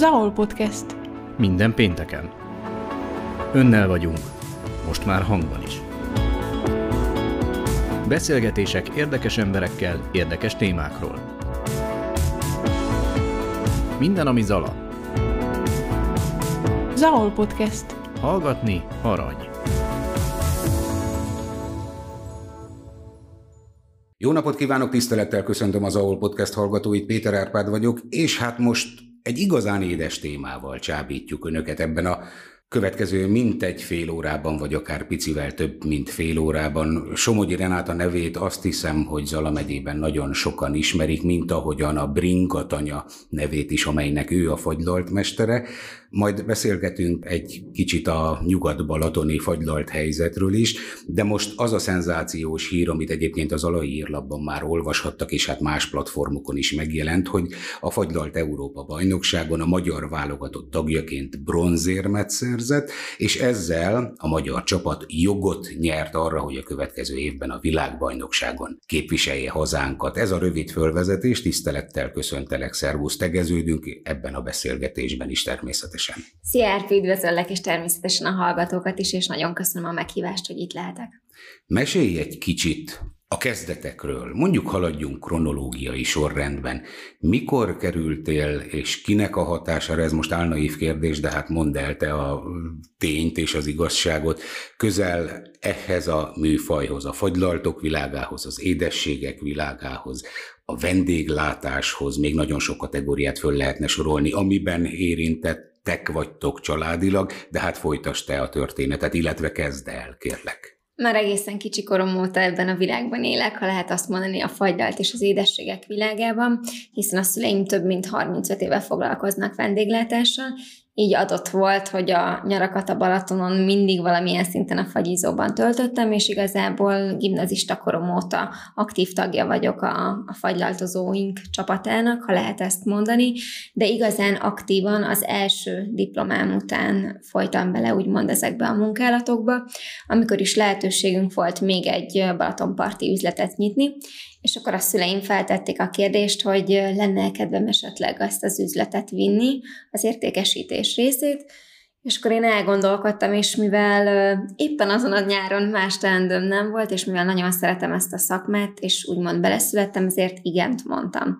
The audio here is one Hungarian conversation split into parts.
Zahol Podcast. Minden pénteken. Önnel vagyunk. Most már hangban is. Beszélgetések érdekes emberekkel, érdekes témákról. Minden, ami Zala. Zahol Podcast. Hallgatni arany. Jó napot kívánok, tisztelettel köszöntöm az AOL Podcast hallgatóit, Péter Árpád vagyok, és hát most egy igazán édes témával csábítjuk Önöket ebben a következő mintegy fél órában, vagy akár picivel több, mint fél órában. Somogyi Renáta nevét azt hiszem, hogy Zala megyében nagyon sokan ismerik, mint ahogyan a Brinkatanya nevét is, amelynek ő a fagylalt mestere. Majd beszélgetünk egy kicsit a nyugat-balatoni fagylalt helyzetről is, de most az a szenzációs hír, amit egyébként az Alai írlapban már olvashattak, és hát más platformokon is megjelent, hogy a fagylalt Európa bajnokságon a magyar válogatott tagjaként bronzérmet szerzett, és ezzel a magyar csapat jogot nyert arra, hogy a következő évben a világbajnokságon képviselje hazánkat. Ez a rövid fölvezetés, tisztelettel köszöntelek, szervusz, tegeződünk ebben a beszélgetésben is természetesen természetesen. Szia, üdvözöllek, és természetesen a hallgatókat is, és nagyon köszönöm a meghívást, hogy itt lehetek. Mesélj egy kicsit a kezdetekről. Mondjuk haladjunk kronológiai sorrendben. Mikor kerültél, és kinek a hatására, ez most álnaív kérdés, de hát mondd el te a tényt és az igazságot, közel ehhez a műfajhoz, a fagylaltok világához, az édességek világához, a vendéglátáshoz, még nagyon sok kategóriát föl lehetne sorolni, amiben érintett tek vagytok családilag, de hát folytasd te a történetet, illetve kezd el, kérlek. Már egészen kicsi korom óta ebben a világban élek, ha lehet azt mondani, a fagydalt és az édességek világában, hiszen a szüleim több mint 35 éve foglalkoznak vendéglátással, így adott volt, hogy a nyarakat a Balatonon mindig valamilyen szinten a fagyizóban töltöttem, és igazából gimnazista korom óta aktív tagja vagyok a, a fagylaltozóink csapatának, ha lehet ezt mondani, de igazán aktívan az első diplomám után folytam bele úgymond ezekbe a munkálatokba, amikor is lehetőségünk volt még egy Balatonparti üzletet nyitni, és akkor a szüleim feltették a kérdést, hogy lenne kedvem esetleg ezt az üzletet vinni, az értékesítés részét, és akkor én elgondolkodtam, és mivel éppen azon a nyáron más teendőm nem volt, és mivel nagyon szeretem ezt a szakmát, és úgymond beleszülettem, ezért igent mondtam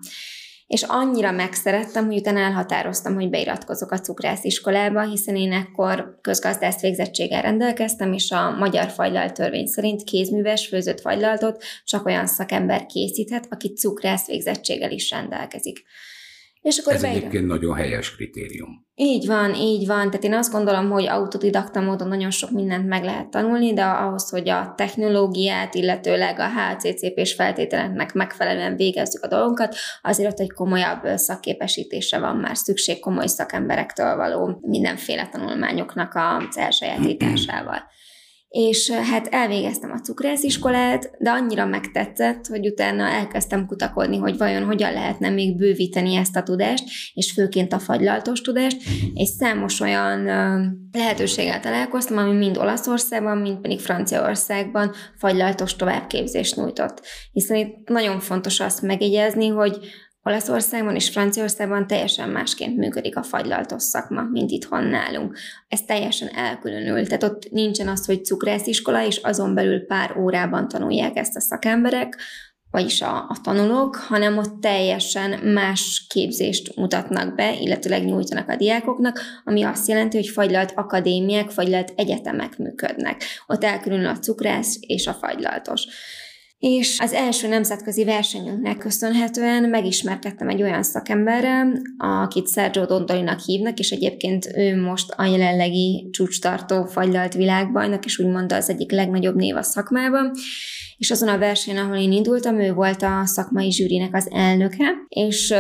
és annyira megszerettem, hogy utána elhatároztam, hogy beiratkozok a cukrásziskolába, hiszen én ekkor közgazdász végzettséggel rendelkeztem, és a magyar fagylalt törvény szerint kézműves főzött fagylaltot csak olyan szakember készíthet, aki cukrász végzettséggel is rendelkezik. És akkor Ez beírom. egyébként nagyon helyes kritérium. Így van, így van. Tehát én azt gondolom, hogy autodidakta módon nagyon sok mindent meg lehet tanulni, de ahhoz, hogy a technológiát, illetőleg a HCCP-s feltételeknek megfelelően végezzük a dolgunkat, azért ott egy komolyabb szakképesítésre van már szükség komoly szakemberektől való mindenféle tanulmányoknak az elsajátításával és hát elvégeztem a cukrásziskolát, de annyira megtetszett, hogy utána elkezdtem kutakodni, hogy vajon hogyan lehetne még bővíteni ezt a tudást, és főként a fagylaltos tudást, és számos olyan lehetőséggel találkoztam, ami mind Olaszországban, mind pedig Franciaországban fagylaltos továbbképzést nyújtott. Hiszen itt nagyon fontos azt megjegyezni, hogy Olaszországban és Franciaországban teljesen másként működik a fagylaltos szakma, mint itthon nálunk. Ez teljesen elkülönül, tehát ott nincsen az, hogy cukrásziskola, és azon belül pár órában tanulják ezt a szakemberek, vagyis a, a tanulók, hanem ott teljesen más képzést mutatnak be, illetőleg nyújtanak a diákoknak, ami azt jelenti, hogy fagylalt akadémiák, fagylalt egyetemek működnek. Ott elkülönül a cukrász és a fagylaltos és az első nemzetközi versenyünknek köszönhetően megismerkedtem egy olyan szakemberrel, akit Sergio Dondolinak hívnak, és egyébként ő most a jelenlegi csúcstartó fagylalt világbajnak, és úgymond az egyik legnagyobb név a szakmában, és azon a versenyen, ahol én indultam, ő volt a szakmai zsűrinek az elnöke, és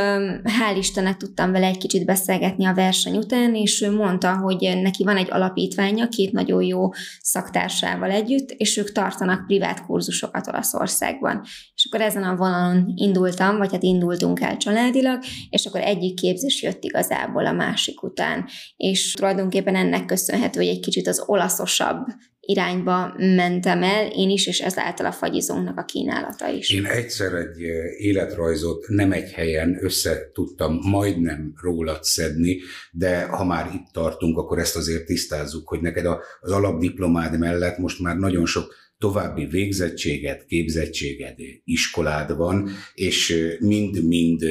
hál' Istennek tudtam vele egy kicsit beszélgetni a verseny után, és ő mondta, hogy neki van egy alapítványa két nagyon jó szaktársával együtt, és ők tartanak privát kurzusokat Olaszországban. És akkor ezen a vonalon indultam, vagy hát indultunk el családilag, és akkor egyik képzés jött igazából a másik után. És tulajdonképpen ennek köszönhető, hogy egy kicsit az olaszosabb irányba mentem el én is, és ezáltal a fagyizónknak a kínálata is. Én egyszer egy életrajzot nem egy helyen össze tudtam majdnem rólad szedni, de ha már itt tartunk, akkor ezt azért tisztázzuk, hogy neked az alapdiplomád mellett most már nagyon sok további végzettséget, képzettséged, iskolád van, és mind-mind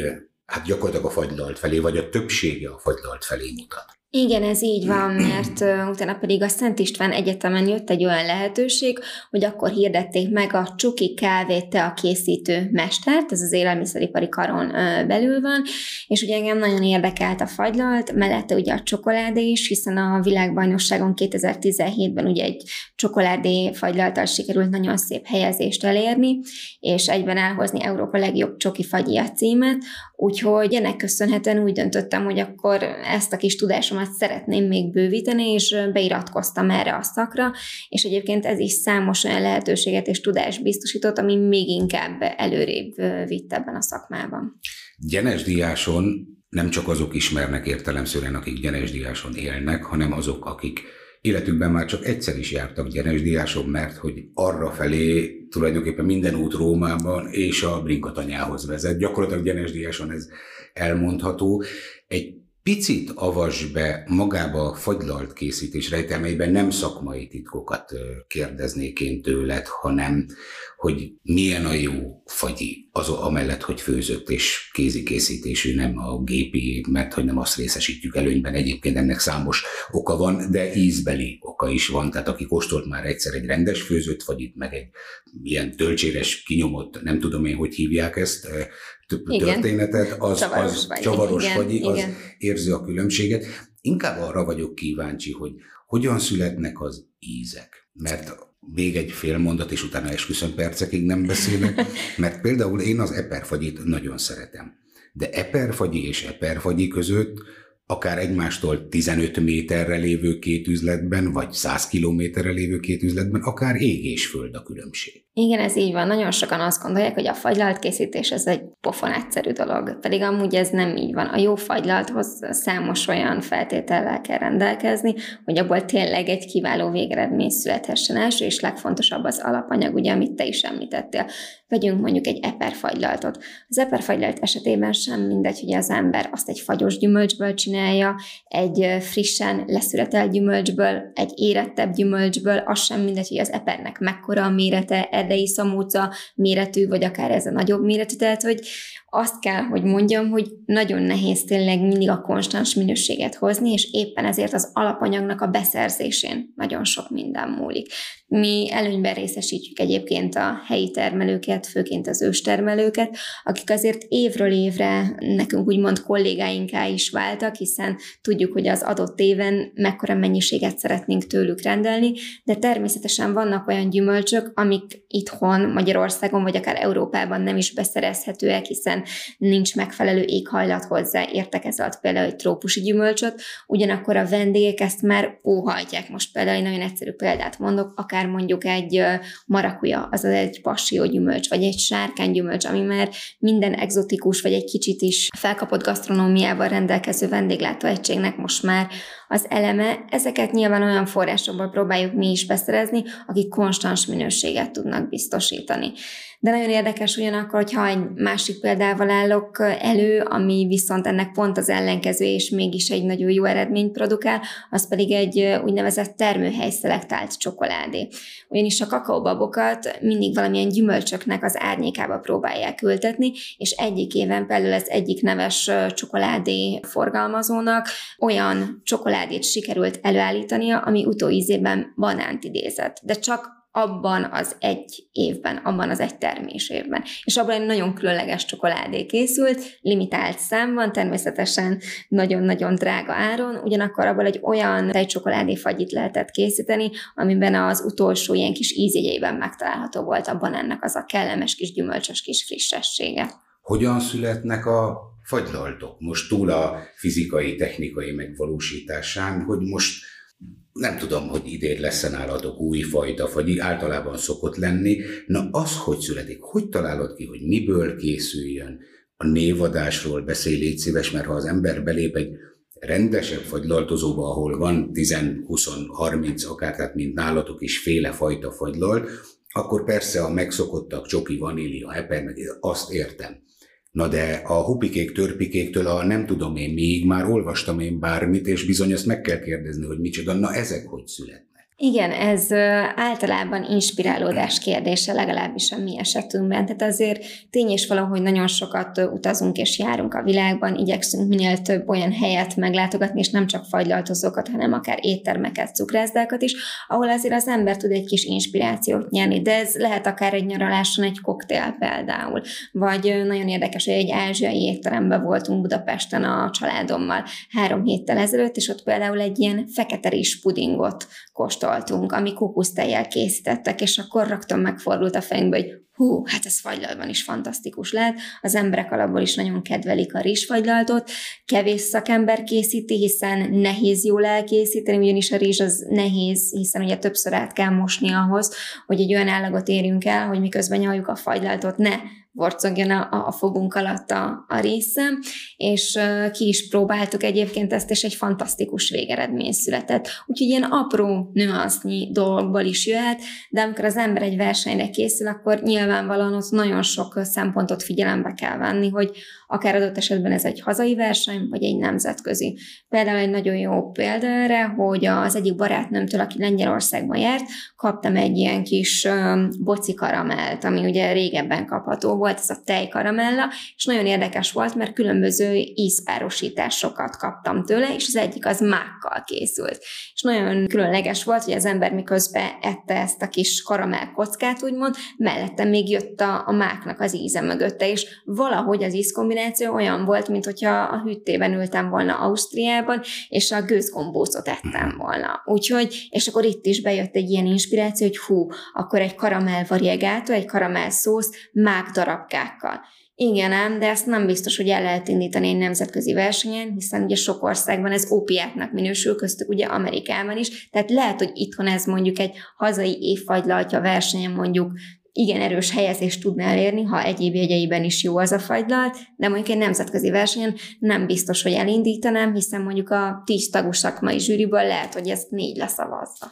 hát gyakorlatilag a fagylalt felé, vagy a többsége a fagylalt felé mutat. Igen, ez így van, mert utána pedig a Szent István Egyetemen jött egy olyan lehetőség, hogy akkor hirdették meg a Csuki kávét a készítő mestert, ez az élelmiszeripari karon belül van, és ugye engem nagyon érdekelt a fagylalt, mellette ugye a csokoládé is, hiszen a világbajnokságon 2017-ben ugye egy csokoládé fagylaltal sikerült nagyon szép helyezést elérni, és egyben elhozni Európa legjobb csoki fagyi címet, úgyhogy ennek köszönhetően úgy döntöttem, hogy akkor ezt a kis tudásom tudásomat szeretném még bővíteni, és beiratkoztam erre a szakra, és egyébként ez is számos olyan lehetőséget és tudást biztosított, ami még inkább előrébb vitt ebben a szakmában. Gyenes diáson nem csak azok ismernek értelemszerűen, akik Gyenes diáson élnek, hanem azok, akik életükben már csak egyszer is jártak Gyenes diáson, mert hogy arra felé tulajdonképpen minden út Rómában és a Brinkatanyához vezet. Gyakorlatilag Gyenes diáson ez elmondható. Egy picit avas be magába a fagylalt készítés rejtelmeiben nem szakmai titkokat kérdeznék én tőled, hanem hogy milyen a jó fagyi, az amellett, hogy főzött és kézikészítésű, nem a gépi, mert hogy nem azt részesítjük előnyben. Egyébként ennek számos oka van, de ízbeli oka is van. Tehát aki kóstolt már egyszer egy rendes főzött fagyit, meg egy ilyen tölcséres kinyomott, nem tudom én, hogy hívják ezt, igen. történetet, az csavaros, az, vagy, csavaros igen, vagy, az igen. érzi a különbséget. Inkább arra vagyok kíváncsi, hogy hogyan születnek az ízek. Mert még egy fél mondat, és utána esküszöm percekig nem beszélek, mert például én az eperfagyit nagyon szeretem. De eperfagyi és eperfagyi között akár egymástól 15 méterre lévő két üzletben, vagy 100 kilométerre lévő két üzletben, akár ég és föld a különbség. Igen, ez így van. Nagyon sokan azt gondolják, hogy a fagylalt készítés ez egy pofon egyszerű dolog, pedig amúgy ez nem így van. A jó fagylalthoz számos olyan feltétellel kell rendelkezni, hogy abból tényleg egy kiváló végeredmény születhessen első, és legfontosabb az alapanyag, ugye, amit te is említettél. Vegyünk mondjuk egy eperfagylaltot. Az eperfagylalt esetében sem mindegy, hogy az ember azt egy fagyos gyümölcsből csinálja, egy frissen leszületelt gyümölcsből, egy érettebb gyümölcsből, az sem mindegy, hogy az epernek mekkora a mérete, erdei szamóca méretű, vagy akár ez a nagyobb méretű, tehát hogy azt kell, hogy mondjam, hogy nagyon nehéz tényleg mindig a konstans minőséget hozni, és éppen ezért az alapanyagnak a beszerzésén nagyon sok minden múlik. Mi előnyben részesítjük egyébként a helyi termelőket, főként az őstermelőket, akik azért évről évre nekünk úgymond kollégáinká is váltak, hiszen tudjuk, hogy az adott éven mekkora mennyiséget szeretnénk tőlük rendelni, de természetesen vannak olyan gyümölcsök, amik itthon, Magyarországon vagy akár Európában nem is beszerezhetőek, hiszen nincs megfelelő éghajlat hozzá, értek ez alatt például egy trópusi gyümölcsöt, ugyanakkor a vendégek ezt már óhajtják. Most például egy nagyon egyszerű példát mondok, akár mondjuk egy marakuja, azaz egy passió gyümölcs, vagy egy gyümölcs, ami már minden egzotikus, vagy egy kicsit is felkapott gasztronómiával rendelkező vendéglátóegységnek most már az eleme. Ezeket nyilván olyan forrásokból próbáljuk mi is beszerezni, akik konstans minőséget tudnak biztosítani. De nagyon érdekes ugyanakkor, hogyha egy másik példával állok elő, ami viszont ennek pont az ellenkező, és mégis egy nagyon jó eredményt produkál, az pedig egy úgynevezett termőhely szelektált csokoládé. Ugyanis a kakaóbabokat mindig valamilyen gyümölcsöknek az árnyékába próbálják ültetni, és egyik éven például az egyik neves csokoládé forgalmazónak olyan csokoládét sikerült előállítania, ami utóízében banánt idézett. De csak abban az egy évben, abban az egy termés évben. És abban egy nagyon különleges csokoládé készült, limitált számban, természetesen nagyon-nagyon drága áron, ugyanakkor abból egy olyan tejcsokoládé fagyit lehetett készíteni, amiben az utolsó ilyen kis ízjegyeiben megtalálható volt abban ennek az a kellemes kis gyümölcsös kis frissessége. Hogyan születnek a fagylaltok? Most túl a fizikai, technikai megvalósításán, hogy most nem tudom, hogy idén lesz nálatok új fajta, vagy általában szokott lenni. Na az, hogy születik, hogy találod ki, hogy miből készüljön? A névadásról beszél, légy szíves, mert ha az ember belép egy rendesebb fagylaltozóba, ahol van 10-20-30 akár, tehát mint nálatok is féle fajta fagylalt, akkor persze a megszokottak, csoki, vanília, heper, meg azt értem. Na de a hupikék, törpikéktől a nem tudom én még, már olvastam én bármit, és bizony ezt meg kell kérdezni, hogy micsoda, na ezek hogy szület. Igen, ez általában inspirálódás kérdése, legalábbis a mi esetünkben. Tehát azért tény és valahogy nagyon sokat utazunk és járunk a világban, igyekszünk minél több olyan helyet meglátogatni, és nem csak fagylaltozókat, hanem akár éttermeket, cukrászdákat is, ahol azért az ember tud egy kis inspirációt nyerni, de ez lehet akár egy nyaraláson egy koktél például, vagy nagyon érdekes, hogy egy ázsiai étteremben voltunk Budapesten a családommal három héttel ezelőtt, és ott például egy ilyen fekete rizs pudingot kóstoltunk, ami kókusztejjel készítettek, és akkor rögtön megfordult a fejünkbe, hogy hú, hát ez fagylaltban is fantasztikus lehet. Az emberek alapból is nagyon kedvelik a rizsfagylaltot. Kevés szakember készíti, hiszen nehéz jól elkészíteni, ugyanis a rizs az nehéz, hiszen ugye többször át kell mosni ahhoz, hogy egy olyan állagot érjünk el, hogy miközben nyaljuk a fagylaltot, ne vorcogjon a, a fogunk alatt a, a része, és ki is próbáltuk egyébként ezt, és egy fantasztikus végeredmény született. Úgyhogy ilyen apró nüansznyi dolgokból is jöhet, de amikor az ember egy versenyre készül, akkor nyilvánvalóan ott nagyon sok szempontot figyelembe kell venni, hogy akár adott esetben ez egy hazai verseny, vagy egy nemzetközi. Például egy nagyon jó példa erre, hogy az egyik barátnőmtől, aki Lengyelországban járt, kaptam egy ilyen kis boci karamelt, ami ugye régebben kapható volt, ez a tejkaramella, és nagyon érdekes volt, mert különböző ízpárosításokat kaptam tőle, és az egyik az mákkal készült. És nagyon különleges volt, hogy az ember miközben ette ezt a kis karamell kockát, úgymond, mellette még jött a, a máknak az íze mögötte, és valahogy az ízkombináció kombináció olyan volt, mint hogyha a hűtében ültem volna Ausztriában, és a gőzgombócot ettem volna. Úgyhogy, és akkor itt is bejött egy ilyen inspiráció, hogy hú, akkor egy karamell variegátó, egy karamell szósz mák darabkákkal. Igen ám, de ezt nem biztos, hogy el lehet indítani egy nemzetközi versenyen, hiszen ugye sok országban ez ópiátnak minősül, köztük ugye Amerikában is, tehát lehet, hogy itthon ez mondjuk egy hazai évfagylaltja versenyen mondjuk igen erős helyezést tudna elérni, ha egyéb jegyeiben is jó az a fagylalt, de mondjuk egy nemzetközi versenyen nem biztos, hogy elindítanám, hiszen mondjuk a tíz tagú szakmai zsűriből lehet, hogy ezt négy leszavazza.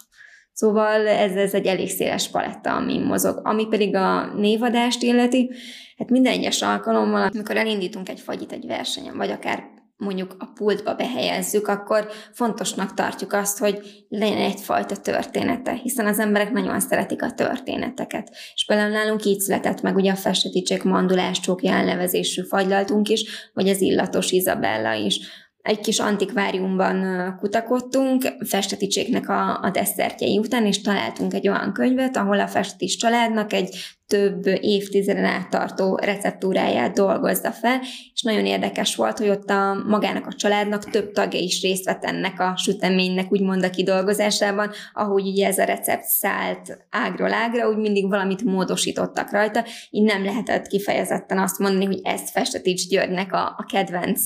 Szóval ez, ez egy elég széles paletta, ami mozog. Ami pedig a névadást illeti, hát minden egyes alkalommal, amikor elindítunk egy fagyit egy versenyen, vagy akár mondjuk a pultba behelyezzük, akkor fontosnak tartjuk azt, hogy legyen egyfajta története, hiszen az emberek nagyon szeretik a történeteket. És például nálunk így született meg ugye a Festeticsek mandulás csókja elnevezésű fagylaltunk is, vagy az illatos Izabella is. Egy kis antikváriumban kutakodtunk, Festeticséknek a, a desszertjei után, és találtunk egy olyan könyvet, ahol a Festetics családnak egy több évtizeden át tartó receptúráját dolgozza fel, és nagyon érdekes volt, hogy ott a magának a családnak több tagja is részt vett ennek a süteménynek úgymond a kidolgozásában, ahogy ugye ez a recept szállt ágról ágra, úgy mindig valamit módosítottak rajta, így nem lehetett kifejezetten azt mondani, hogy ez Festetics Györgynek a, a kedvenc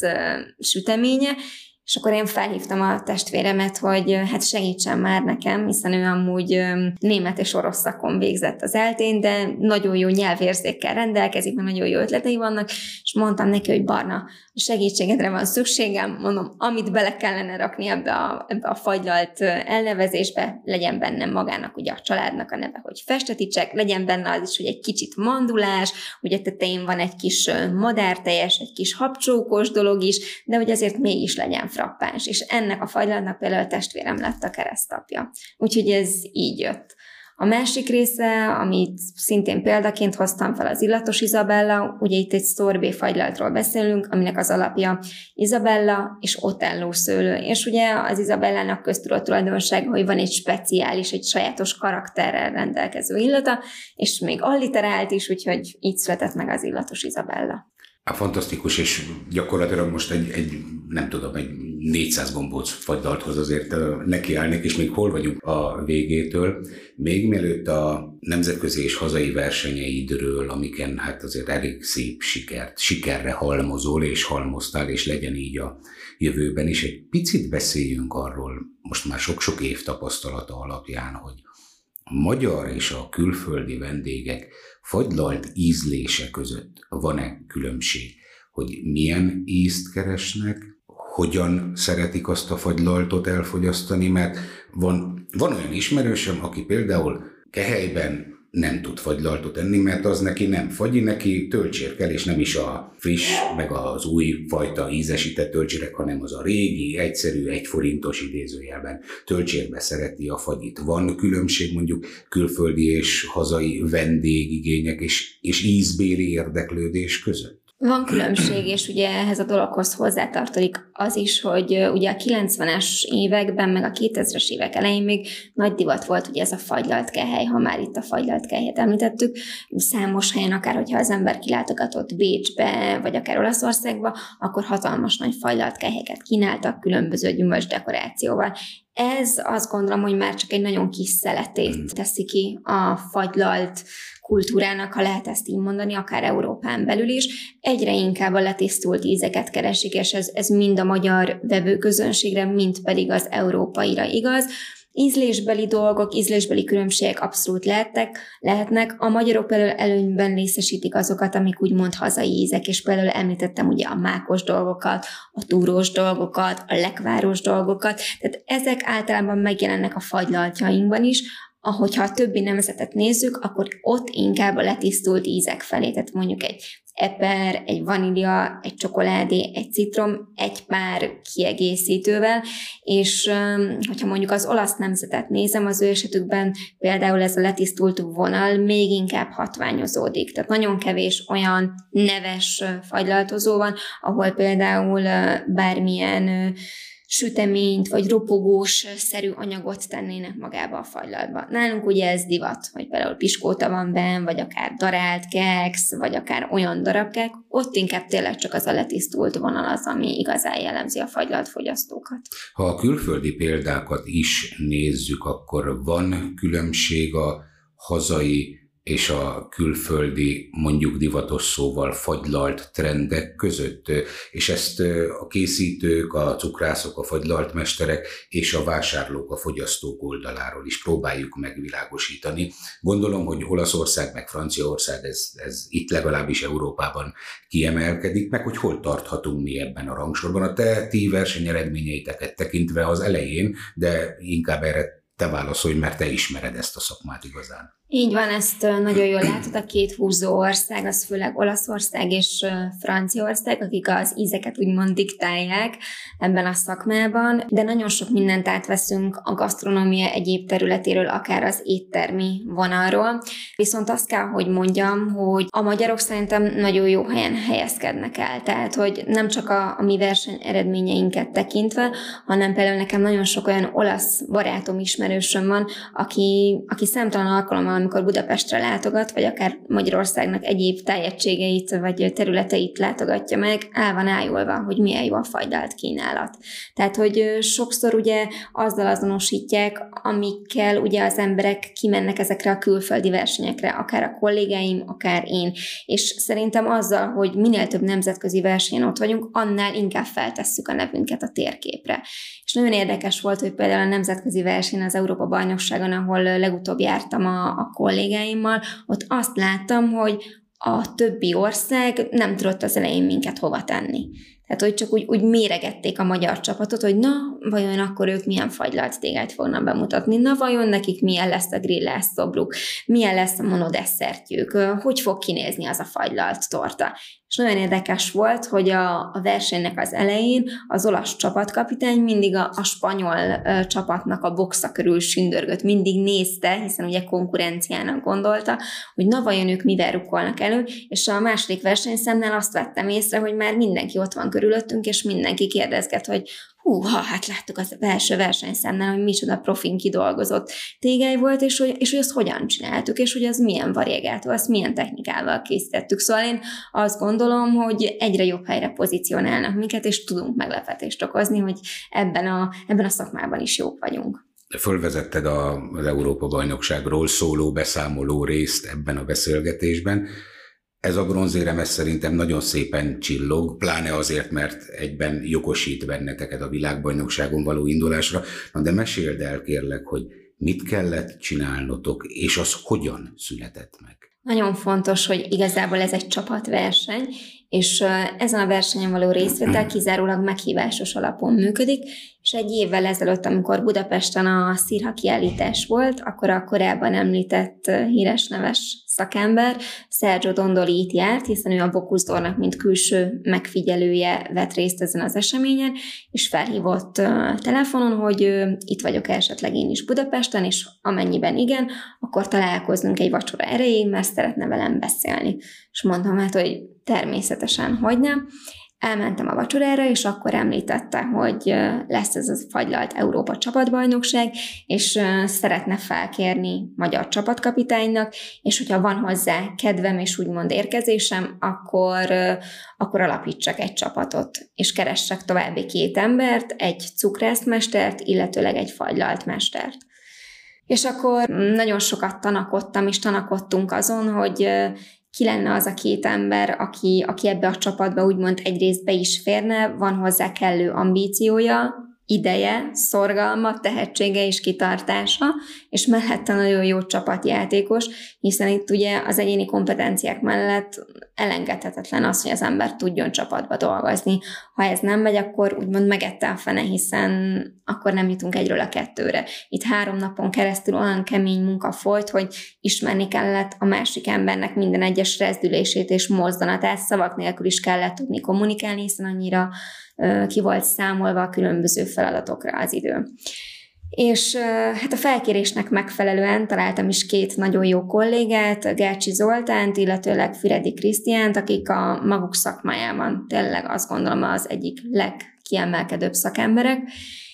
süteménye, és akkor én felhívtam a testvéremet, hogy hát segítsen már nekem, hiszen ő amúgy német és orosz szakon végzett az eltén, de nagyon jó nyelvérzékkel rendelkezik, mert nagyon jó ötletei vannak, és mondtam neki, hogy Barna, segítségedre van szükségem, mondom, amit bele kellene rakni ebbe a, ebbe a fagylalt elnevezésbe, legyen benne magának ugye a családnak a neve, hogy festeticsek, legyen benne az is, hogy egy kicsit mandulás, ugye tetején van egy kis madárteljes, egy kis habcsókos dolog is, de hogy azért mégis legyen frappáns, és ennek a fagylaltnak például a testvérem lett a keresztapja. Úgyhogy ez így jött. A másik része, amit szintén példaként hoztam fel az illatos Izabella, ugye itt egy szorbé fagylaltról beszélünk, aminek az alapja Izabella és Otello szőlő. És ugye az Izabellának köztudott tulajdonsága, hogy van egy speciális, egy sajátos karakterrel rendelkező illata, és még alliterált is, úgyhogy így született meg az illatos Izabella. A fantasztikus, és gyakorlatilag most egy, egy nem tudom, egy 400 gombóc fagydalthoz azért nekiállnék, és még hol vagyunk a végétől. Még mielőtt a nemzetközi és hazai versenyeidről, amiken hát azért elég szép sikert, sikerre halmozol, és halmoztál, és legyen így a jövőben is, egy picit beszéljünk arról, most már sok-sok év tapasztalata alapján, hogy a magyar és a külföldi vendégek fagylalt ízlése között van-e különbség, hogy milyen ízt keresnek, hogyan szeretik azt a fagylaltot elfogyasztani, mert van, van olyan ismerősöm, aki például kehelyben nem tud fagylaltot enni, mert az neki nem fagyi, neki töltsér kell, és nem is a friss, meg az új fajta ízesített töltsérek, hanem az a régi, egyszerű, egyforintos idézőjelben töltsérbe szereti a fagyit. Van különbség mondjuk külföldi és hazai vendégigények és, és ízbéli érdeklődés között? Van különbség, és ugye ehhez a dologhoz hozzátartozik az is, hogy ugye a 90-es években, meg a 2000-es évek elején még nagy divat volt ugye ez a fagylalt kehely, ha már itt a fagylalt kehelyet említettük. Számos helyen, akár hogyha az ember kilátogatott Bécsbe, vagy akár Olaszországba, akkor hatalmas nagy fagylalt kehelyeket kínáltak különböző gyümölcs dekorációval. Ez azt gondolom, hogy már csak egy nagyon kis szeletét hmm. teszi ki a fagylalt kultúrának, ha lehet ezt így mondani, akár Európán belül is. Egyre inkább a letisztult ízeket keresik, és ez, ez mind a magyar vevőközönségre, mind pedig az európaira igaz. Ízlésbeli dolgok, ízlésbeli különbségek abszolút lehetnek, lehetnek. A magyarok például előnyben részesítik azokat, amik úgymond hazai ízek, és például említettem ugye a mákos dolgokat, a túrós dolgokat, a lekváros dolgokat, tehát ezek általában megjelennek a fagylaltjainkban is, ahogyha a többi nemzetet nézzük, akkor ott inkább a letisztult ízek felé, tehát mondjuk egy eper, egy vanília, egy csokoládé, egy citrom, egy pár kiegészítővel, és hogyha mondjuk az olasz nemzetet nézem, az ő esetükben például ez a letisztult vonal még inkább hatványozódik. Tehát nagyon kevés olyan neves fagylaltozó van, ahol például bármilyen süteményt vagy ropogós szerű anyagot tennének magába a fagylaltba. Nálunk ugye ez divat, hogy például piskóta van benne, vagy akár darált keks, vagy akár olyan darabkák, ott inkább tényleg csak az a letisztult vonal az, ami igazán jellemzi a fagylalt fogyasztókat. Ha a külföldi példákat is nézzük, akkor van különbség a hazai és a külföldi, mondjuk divatos szóval fagylalt trendek között, és ezt a készítők, a cukrászok, a fagylalt mesterek és a vásárlók, a fogyasztók oldaláról is próbáljuk megvilágosítani. Gondolom, hogy Olaszország meg Franciaország, ez, ez itt legalábbis Európában kiemelkedik, meg hogy hol tarthatunk mi ebben a rangsorban. A te ti versenyeredményeiteket tekintve az elején, de inkább erre te válaszolj, mert te ismered ezt a szakmát igazán. Így van, ezt nagyon jól látod, a két húzó ország, az főleg Olaszország és Franciaország, akik az ízeket úgymond diktálják ebben a szakmában, de nagyon sok mindent átveszünk a gasztronómia egyéb területéről, akár az éttermi vonalról. Viszont azt kell, hogy mondjam, hogy a magyarok szerintem nagyon jó helyen helyezkednek el. Tehát, hogy nem csak a, a mi verseny eredményeinket tekintve, hanem például nekem nagyon sok olyan olasz barátom ismerősöm van, aki, aki számtalan alkalommal amikor Budapestre látogat, vagy akár Magyarországnak egyéb tájegységeit vagy területeit látogatja meg, el van ájulva, hogy milyen jó a fajdált kínálat. Tehát, hogy sokszor ugye azzal azonosítják, amikkel ugye az emberek kimennek ezekre a külföldi versenyekre, akár a kollégáim, akár én. És szerintem azzal, hogy minél több nemzetközi versenyen ott vagyunk, annál inkább feltesszük a nevünket a térképre. És nagyon érdekes volt, hogy például a nemzetközi verseny az Európa bajnokságon, ahol legutóbb jártam a, a kollégáimmal, ott azt láttam, hogy a többi ország nem tudott az elején minket hova tenni. Tehát, hogy csak úgy, úgy méregették a magyar csapatot, hogy na, vajon akkor ők milyen fagylalt téged fognak bemutatni, na, vajon nekik milyen lesz a grillás szobruk, milyen lesz a monodesszertjük, hogy fog kinézni az a fagylalt torta. És nagyon érdekes volt, hogy a, a versenynek az elején az olasz csapatkapitány mindig a, a spanyol ö, csapatnak a boxa körül sündörgött, mindig nézte, hiszen ugye konkurenciának gondolta, hogy na vajon ők mivel rukolnak elő, és a második versenyszemnál azt vettem észre, hogy már mindenki ott van körülöttünk, és mindenki kérdezget, hogy hú, ha hát láttuk az első versenyszámnál, hogy micsoda profin kidolgozott tégely volt, és hogy, és hogy azt hogyan csináltuk, és hogy az milyen variegától, azt milyen technikával készítettük. Szóval én azt gondolom, hogy egyre jobb helyre pozícionálnak minket, és tudunk meglepetést okozni, hogy ebben a, ebben a szakmában is jók vagyunk. Fölvezetted az Európa-bajnokságról szóló beszámoló részt ebben a beszélgetésben. Ez a bronzérem szerintem nagyon szépen csillog, pláne azért, mert egyben jogosít benneteket a világbajnokságon való indulásra. Na de meséld el kérlek, hogy mit kellett csinálnotok, és az hogyan született meg? Nagyon fontos, hogy igazából ez egy csapatverseny, és ezen a versenyen való részvétel kizárólag meghívásos alapon működik, és egy évvel ezelőtt, amikor Budapesten a szírha kiállítás volt, akkor a korábban említett híres neves szakember, Sergio Dondoli itt járt, hiszen ő a Bokuszdornak, mint külső megfigyelője vett részt ezen az eseményen, és felhívott telefonon, hogy itt vagyok esetleg én is Budapesten, és amennyiben igen, akkor találkoznunk egy vacsora erejéig, mert szeretne velem beszélni. És mondtam hát, hogy természetesen, hogy nem. Elmentem a vacsorára, és akkor említette, hogy lesz ez a fagylalt Európa csapatbajnokság, és szeretne felkérni magyar csapatkapitánynak, és hogyha van hozzá kedvem és úgymond érkezésem, akkor, akkor alapítsak egy csapatot, és keressek további két embert, egy cukrászmestert, illetőleg egy fagylalt mestert. És akkor nagyon sokat tanakodtam, és tanakodtunk azon, hogy ki lenne az a két ember, aki, aki ebbe a csapatba úgymond egyrészt be is férne, van hozzá kellő ambíciója, ideje, szorgalma, tehetsége és kitartása, és mellette nagyon jó csapatjátékos, hiszen itt ugye az egyéni kompetenciák mellett elengedhetetlen az, hogy az ember tudjon csapatba dolgozni. Ha ez nem megy, akkor úgymond megette a fene, hiszen akkor nem jutunk egyről a kettőre. Itt három napon keresztül olyan kemény munka folyt, hogy ismerni kellett a másik embernek minden egyes rezdülését és mozzanatát, szavak nélkül is kellett tudni kommunikálni, hiszen annyira ki volt számolva a különböző feladatokra az idő. És hát a felkérésnek megfelelően találtam is két nagyon jó kollégát, Gercsi Zoltánt, illetőleg Füredi Krisztiánt, akik a maguk szakmájában tényleg azt gondolom az egyik legkiemelkedőbb szakemberek,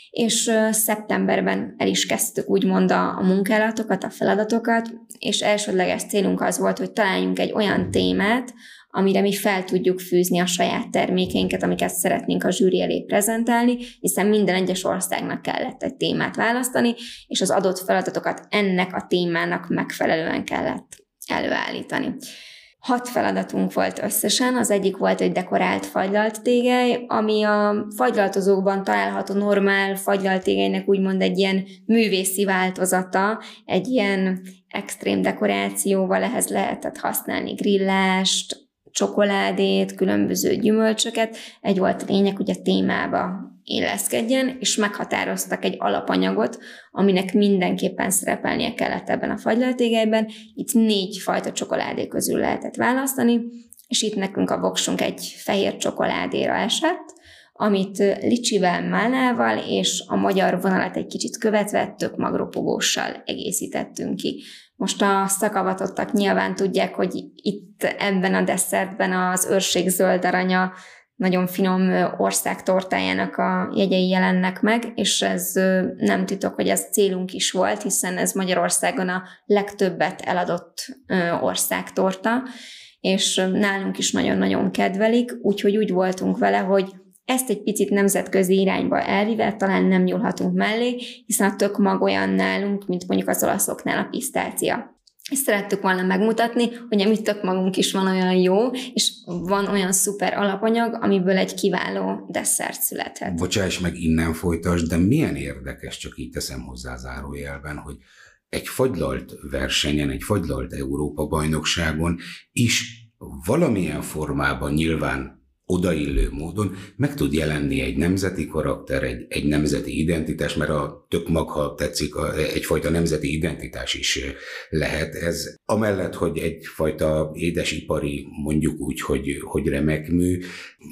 és szeptemberben el is kezdtük úgymond a, a munkálatokat, a feladatokat, és elsődleges célunk az volt, hogy találjunk egy olyan témát, amire mi fel tudjuk fűzni a saját termékeinket, amiket szeretnénk a zsűri elé prezentálni, hiszen minden egyes országnak kellett egy témát választani, és az adott feladatokat ennek a témának megfelelően kellett előállítani. Hat feladatunk volt összesen, az egyik volt egy dekorált fagylalt tégely, ami a fagylaltozókban található normál fagylalt tégelynek úgymond egy ilyen művészi változata, egy ilyen extrém dekorációval ehhez lehetett használni grillást, csokoládét, különböző gyümölcsöket. Egy volt a lényeg, hogy a témába illeszkedjen, és meghatároztak egy alapanyagot, aminek mindenképpen szerepelnie kellett ebben a fagylaltégelyben. Itt négy fajta csokoládé közül lehetett választani, és itt nekünk a voksunk egy fehér csokoládéra esett, amit licsivel, málnával és a magyar vonalat egy kicsit követve tök magropogóssal egészítettünk ki. Most a szakavatottak nyilván tudják, hogy itt ebben a desszertben az őrség zöld aranya nagyon finom országtortájának a jegyei jelennek meg, és ez nem titok, hogy ez célunk is volt, hiszen ez Magyarországon a legtöbbet eladott országtorta, és nálunk is nagyon-nagyon kedvelik, úgyhogy úgy voltunk vele, hogy ezt egy picit nemzetközi irányba elvive talán nem nyúlhatunk mellé, hiszen a tök mag olyan nálunk, mint mondjuk az olaszoknál a pisztácia. És szerettük volna megmutatni, hogy a mi tök magunk is van olyan jó, és van olyan szuper alapanyag, amiből egy kiváló desszert születhet. Bocsáss meg, innen folytasd, de milyen érdekes, csak így teszem hozzá zárójelben, hogy egy fagylalt versenyen, egy fagylalt Európa bajnokságon is valamilyen formában nyilván odaillő módon meg tud jelenni egy nemzeti karakter, egy, egy nemzeti identitás, mert a tök mag, ha tetszik, egyfajta nemzeti identitás is lehet. Ez amellett, hogy egyfajta édesipari, mondjuk úgy, hogy, hogy remek mű,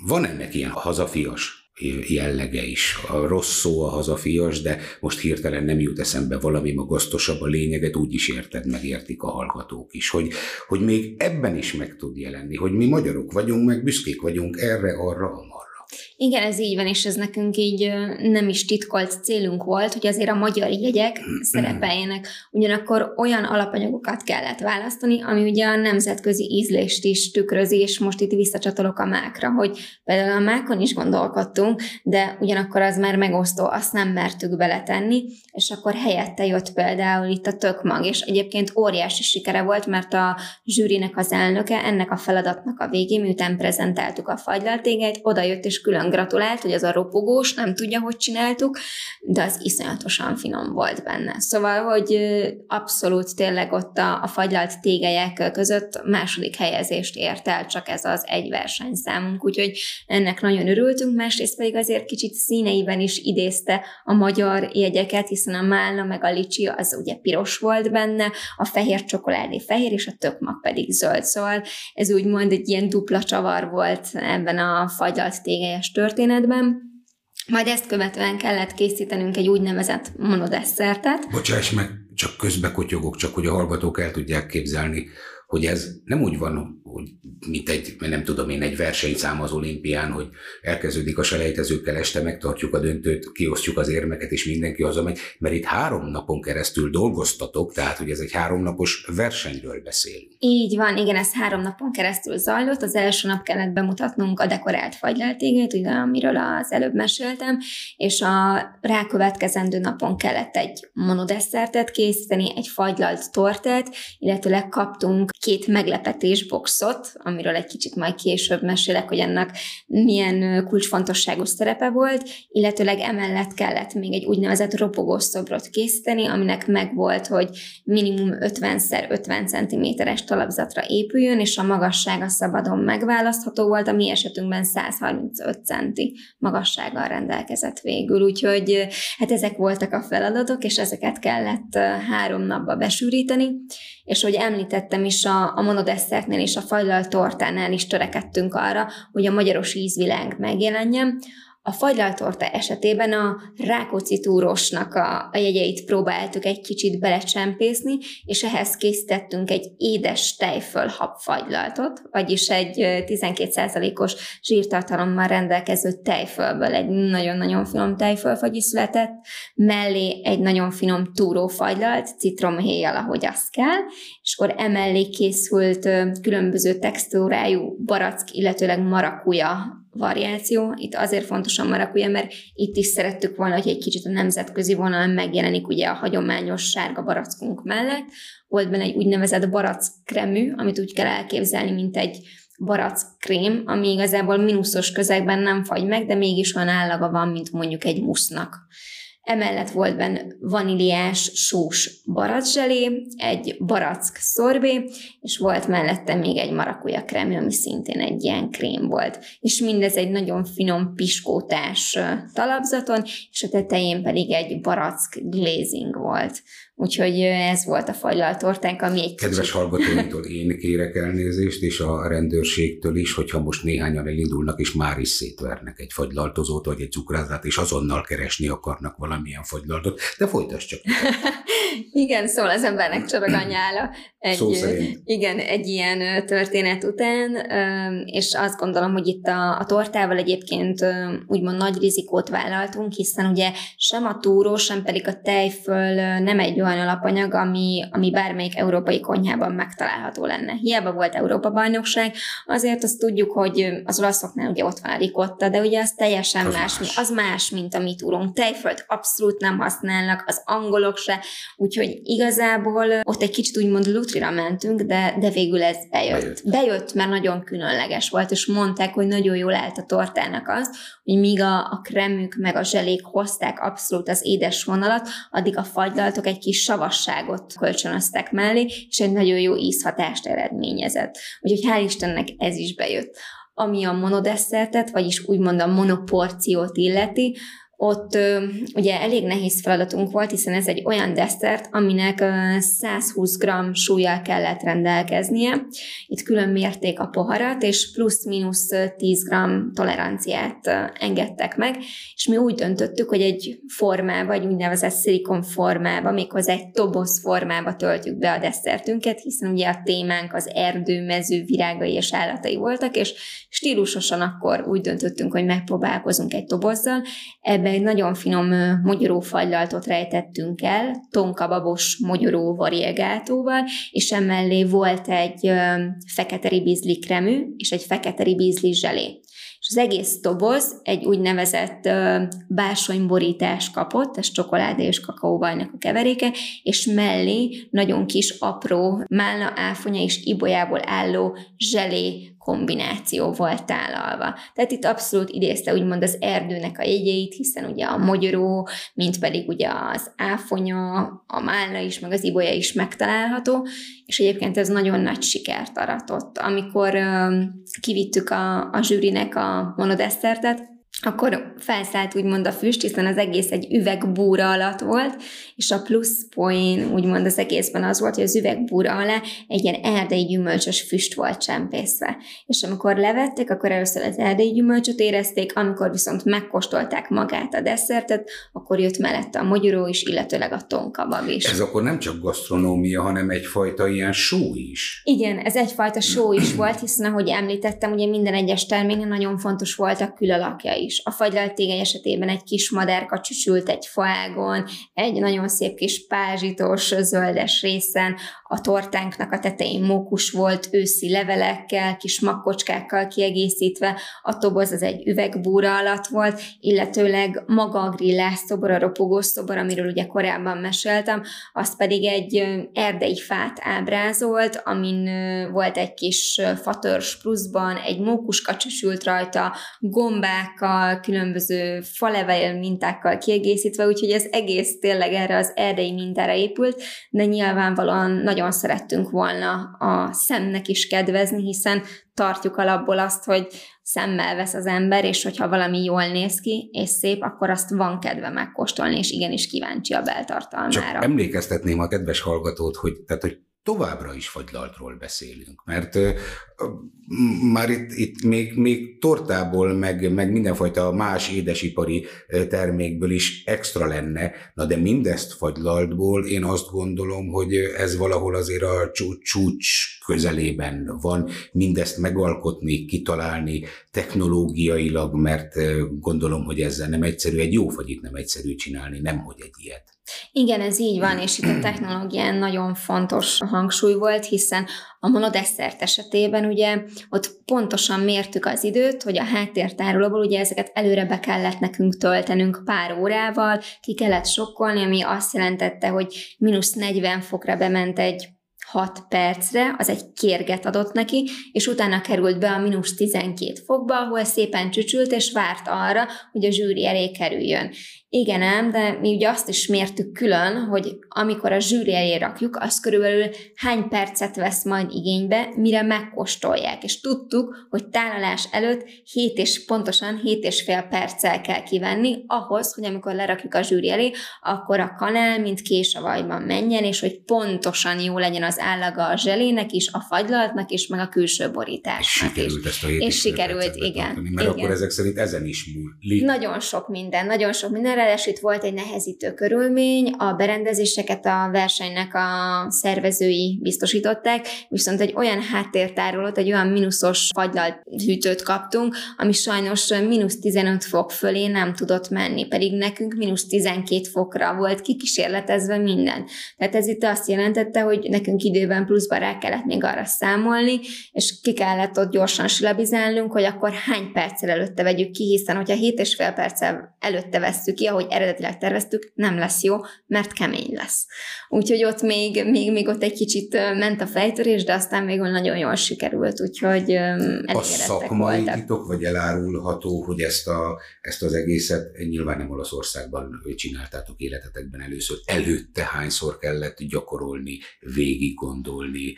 van ennek ilyen hazafias jellege is. A rossz szó a hazafias, de most hirtelen nem jut eszembe valami magasztosabb a lényeget, úgy is érted, megértik a hallgatók is, hogy, hogy még ebben is meg tud jelenni, hogy mi magyarok vagyunk, meg büszkék vagyunk erre, arra, amarra. Igen, ez így van, és ez nekünk így nem is titkolt célunk volt, hogy azért a magyar jegyek szerepeljenek. Ugyanakkor olyan alapanyagokat kellett választani, ami ugye a nemzetközi ízlést is tükrözi, és most itt visszacsatolok a mákra, hogy például a mákon is gondolkodtunk, de ugyanakkor az már megosztó, azt nem mertük beletenni, és akkor helyette jött például itt a tökmag, és egyébként óriási sikere volt, mert a zsűrinek az elnöke ennek a feladatnak a végén, miután prezentáltuk a fagylaltégeit, oda jött és külön külön gratulált, hogy az a ropogós, nem tudja, hogy csináltuk, de az iszonyatosan finom volt benne. Szóval, hogy abszolút tényleg ott a, a fagylalt tégelyek között második helyezést ért el csak ez az egy versenyszámunk, úgyhogy ennek nagyon örültünk, másrészt pedig azért kicsit színeiben is idézte a magyar jegyeket, hiszen a málna meg a licsi az ugye piros volt benne, a fehér csokoládé fehér, és a tökmag pedig zöld. Szóval ez úgymond egy ilyen dupla csavar volt ebben a fagylalt tégelyes történetben. Majd ezt követően kellett készítenünk egy úgynevezett monodesszertet. Bocsáss meg, csak közbe kotyogok, csak hogy a hallgatók el tudják képzelni, hogy ez nem úgy van, hogy mint egy, nem tudom én, egy versenyszám az olimpián, hogy elkezdődik a selejtezőkkel, este megtartjuk a döntőt, kiosztjuk az érmeket, és mindenki hazamegy, mert itt három napon keresztül dolgoztatok, tehát hogy ez egy háromnapos versenyről beszélünk. Így van, igen, ez három napon keresztül zajlott. Az első nap kellett bemutatnunk a dekorált fagyleltégét, ugye, amiről az előbb meséltem, és a rákövetkezendő napon kellett egy monodesszertet készíteni, egy fagylalt tortát, illetőleg kaptunk két meglepetés boxot, amiről egy kicsit majd később mesélek, hogy ennek milyen kulcsfontosságú szerepe volt, illetőleg emellett kellett még egy úgynevezett ropogós szobrot készíteni, aminek megvolt, hogy minimum 50x50 cm-es talapzatra épüljön, és a magassága szabadon megválasztható volt, a mi esetünkben 135 cm magassággal rendelkezett végül, úgyhogy hát ezek voltak a feladatok, és ezeket kellett három napba besűríteni, és hogy említettem is a, a monodesszertnél és a fagylalt tortánál is törekedtünk arra, hogy a magyaros ízvilág megjelenjen, a fagylaltorta esetében a Rákóczi túrosnak a, a jegyeit próbáltuk egy kicsit belecsempészni, és ehhez készítettünk egy édes tejföl habfagylaltot, vagyis egy 12%-os zsírtartalommal rendelkező tejfölből. Egy nagyon-nagyon finom tejfölfagy is született, mellé egy nagyon finom túrófagylalt, citromhéjjal, ahogy az kell, és akkor emellé készült különböző textúrájú barack, illetőleg marakuja variáció. Itt azért fontos a marakuja, mert itt is szerettük volna, hogy egy kicsit a nemzetközi vonal megjelenik ugye a hagyományos sárga barackunk mellett. Volt benne egy úgynevezett barack kremű, amit úgy kell elképzelni, mint egy barack krém, ami igazából mínuszos közegben nem fagy meg, de mégis olyan állaga van, mint mondjuk egy musznak. Emellett volt benne vaníliás sós baraczselé, egy barack szorbé, és volt mellette még egy marakuja krém, ami szintén egy ilyen krém volt. És mindez egy nagyon finom piskótás talapzaton, és a tetején pedig egy barack glazing volt. Úgyhogy ez volt a fagylaltortánk, ami egy Kedves kicsit... hallgatóimtól én kérek elnézést, és a rendőrségtől is, hogyha most néhányan elindulnak, és már is szétvernek egy fagylaltozót, vagy egy cukrázát, és azonnal keresni akarnak valamilyen fagylaltot. De folytasd csak. igen, szóval az embernek csorog a nyála. Egy, Szó szerint. Igen, egy ilyen történet után, és azt gondolom, hogy itt a, a tortával egyébként úgymond nagy rizikót vállaltunk, hiszen ugye sem a túró, sem pedig a tejföl nem egy olyan alapanyag, ami, ami bármelyik európai konyhában megtalálható lenne. Hiába volt Európa bajnokság, azért azt tudjuk, hogy az olaszoknál ugye ott van a rikotta, de ugye az teljesen az más, más. az más, mint a mi túrunk. Tejfölt abszolút nem használnak, az angolok se, úgyhogy igazából ott egy kicsit úgymond lutrira mentünk, de, de végül ez bejött. bejött. Bejött, mert nagyon különleges volt, és mondták, hogy nagyon jól állt a tortának az, hogy míg a, a kremük meg a zselék hozták abszolút az édes vonalat, addig a fagylaltok egy kis savasságot kölcsönöztek mellé, és egy nagyon jó ízhatást eredményezett. Úgyhogy hál' Istennek ez is bejött. Ami a monodesszertet, vagyis úgymond a monoporciót illeti, ott ugye elég nehéz feladatunk volt, hiszen ez egy olyan desszert, aminek 120 g súlyjal kellett rendelkeznie. Itt külön mérték a poharat, és plusz-minusz 10 g toleranciát engedtek meg, és mi úgy döntöttük, hogy egy formába, egy úgynevezett szilikon formába, méghozzá egy toboz formába töltjük be a desszertünket, hiszen ugye a témánk az erdő, mező, virágai és állatai voltak, és stílusosan akkor úgy döntöttünk, hogy megpróbálkozunk egy tobozzal. Ebbe egy nagyon finom mogyoró fagylaltot rejtettünk el, tonkababos mogyoró variegáltóval, és emellé volt egy fekete ribizli kremű, és egy fekete ribizli zselé. És az egész toboz egy úgynevezett bársonyborítás kapott, ez csokoládé és kakaóvajnak a keveréke, és mellé nagyon kis apró málna áfonya és ibolyából álló zselé kombináció volt tálalva. Tehát itt abszolút idézte úgymond az erdőnek a jegyeit, hiszen ugye a mogyoró, mint pedig ugye az áfonya, a málna is, meg az ibolya is megtalálható, és egyébként ez nagyon nagy sikert aratott. Amikor uh, kivittük a, a zsűrinek a monodesszertet, akkor felszállt úgymond a füst, hiszen az egész egy üvegbúra alatt volt, és a plusz poén úgymond az egészben az volt, hogy az üvegbúra alá egy ilyen erdei gyümölcsös füst volt csempészve. És amikor levették, akkor először az erdei gyümölcsöt érezték, amikor viszont megkóstolták magát a desszertet, akkor jött mellette a mogyoró is, illetőleg a tonkabab is. Ez akkor nem csak gasztronómia, hanem egyfajta ilyen só is. Igen, ez egyfajta só is volt, hiszen ahogy említettem, ugye minden egyes terméknek nagyon fontos volt a külalakja is. A fagylalt tégely esetében egy kis madárka csücsült egy faágon, egy nagyon szép kis pázsitos, zöldes részen, a tortánknak a tetején mókus volt, őszi levelekkel, kis makkocskákkal kiegészítve, a toboz az egy üvegbúra alatt volt, illetőleg maga a grillás szobor, a ropogós szobor, amiről ugye korábban meséltem, az pedig egy erdei fát ábrázolt, amin volt egy kis fatörs pluszban, egy mókuska csüsült rajta, gombákkal, különböző falevel mintákkal kiegészítve, úgyhogy ez egész tényleg erre az erdei mintára épült, de nyilvánvalóan nagyon szerettünk volna a szemnek is kedvezni, hiszen tartjuk alapból azt, hogy szemmel vesz az ember, és hogyha valami jól néz ki, és szép, akkor azt van kedve megkóstolni, és igenis kíváncsi a beltartalmára. Csak emlékeztetném a kedves hallgatót, hogy, tehát, hogy továbbra is fagylaltról beszélünk, mert már itt, itt még, még tortából, meg, meg mindenfajta más édesipari termékből is extra lenne, na de mindezt fagylaltból én azt gondolom, hogy ez valahol azért a csúcs közelében van, mindezt megalkotni, kitalálni technológiailag, mert gondolom, hogy ezzel nem egyszerű, egy jó fagyit nem egyszerű csinálni, nem hogy egy ilyet. Igen, ez így van, és itt a technológián nagyon fontos hangsúly volt, hiszen a monodesszert esetében ugye ott pontosan mértük az időt, hogy a háttértárolóból ugye ezeket előre be kellett nekünk töltenünk pár órával, ki kellett sokkolni, ami azt jelentette, hogy mínusz 40 fokra bement egy 6 percre, az egy kérget adott neki, és utána került be a mínusz 12 fokba, ahol szépen csücsült, és várt arra, hogy a zsűri elé kerüljön. Igen ám, de mi ugye azt is mértük külön, hogy amikor a zsűri elé rakjuk, az körülbelül hány percet vesz majd igénybe, mire megkóstolják. És tudtuk, hogy tálalás előtt 7 és pontosan 7 és fél perccel kell kivenni, ahhoz, hogy amikor lerakjuk a zsűri elé, akkor a kanál, mint kés a vajban menjen, és hogy pontosan jó legyen az állaga a zselének is, a fagylaltnak is, meg a külső borításnak és sikerült is. ezt a 7 és sikerült, igen. Tartani, mert igen. akkor ezek szerint ezen is múlik. Nagyon sok minden, nagyon sok minden ráadásul itt volt egy nehezítő körülmény, a berendezéseket a versenynek a szervezői biztosították, viszont egy olyan háttértárolót, egy olyan mínuszos fagylalt hűtőt kaptunk, ami sajnos mínusz 15 fok fölé nem tudott menni, pedig nekünk mínusz 12 fokra volt kikísérletezve minden. Tehát ez itt azt jelentette, hogy nekünk időben pluszban rá kellett még arra számolni, és ki kellett ott gyorsan silabizálnunk, hogy akkor hány perccel előtte vegyük ki, hiszen hogyha 7 és fél perccel előtte vesszük ki, ahogy eredetileg terveztük, nem lesz jó, mert kemény lesz. Úgyhogy ott még, még, még ott egy kicsit ment a fejtörés, de aztán még nagyon jól sikerült, úgyhogy A szakmai voltak. titok, vagy elárulható, hogy ezt, a, ezt az egészet nyilván nem Olaszországban csináltátok életetekben először. Előtte hányszor kellett gyakorolni, végig gondolni,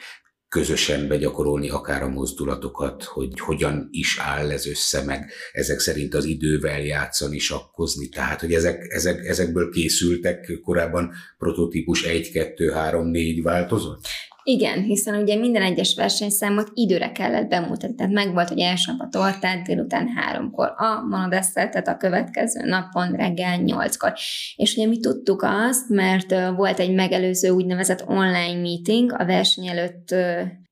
közösen begyakorolni akár a mozdulatokat, hogy hogyan is áll ez össze, meg ezek szerint az idővel játszani, sakkozni, tehát hogy ezek, ezek, ezekből készültek korábban prototípus 1, 2, 3, 4 változott? Igen, hiszen ugye minden egyes versenyszámot időre kellett bemutatni. Tehát meg volt, hogy első nap a tortát délután háromkor, a monodesszertet a következő napon reggel nyolckor. És ugye mi tudtuk azt, mert volt egy megelőző úgynevezett online meeting a verseny előtt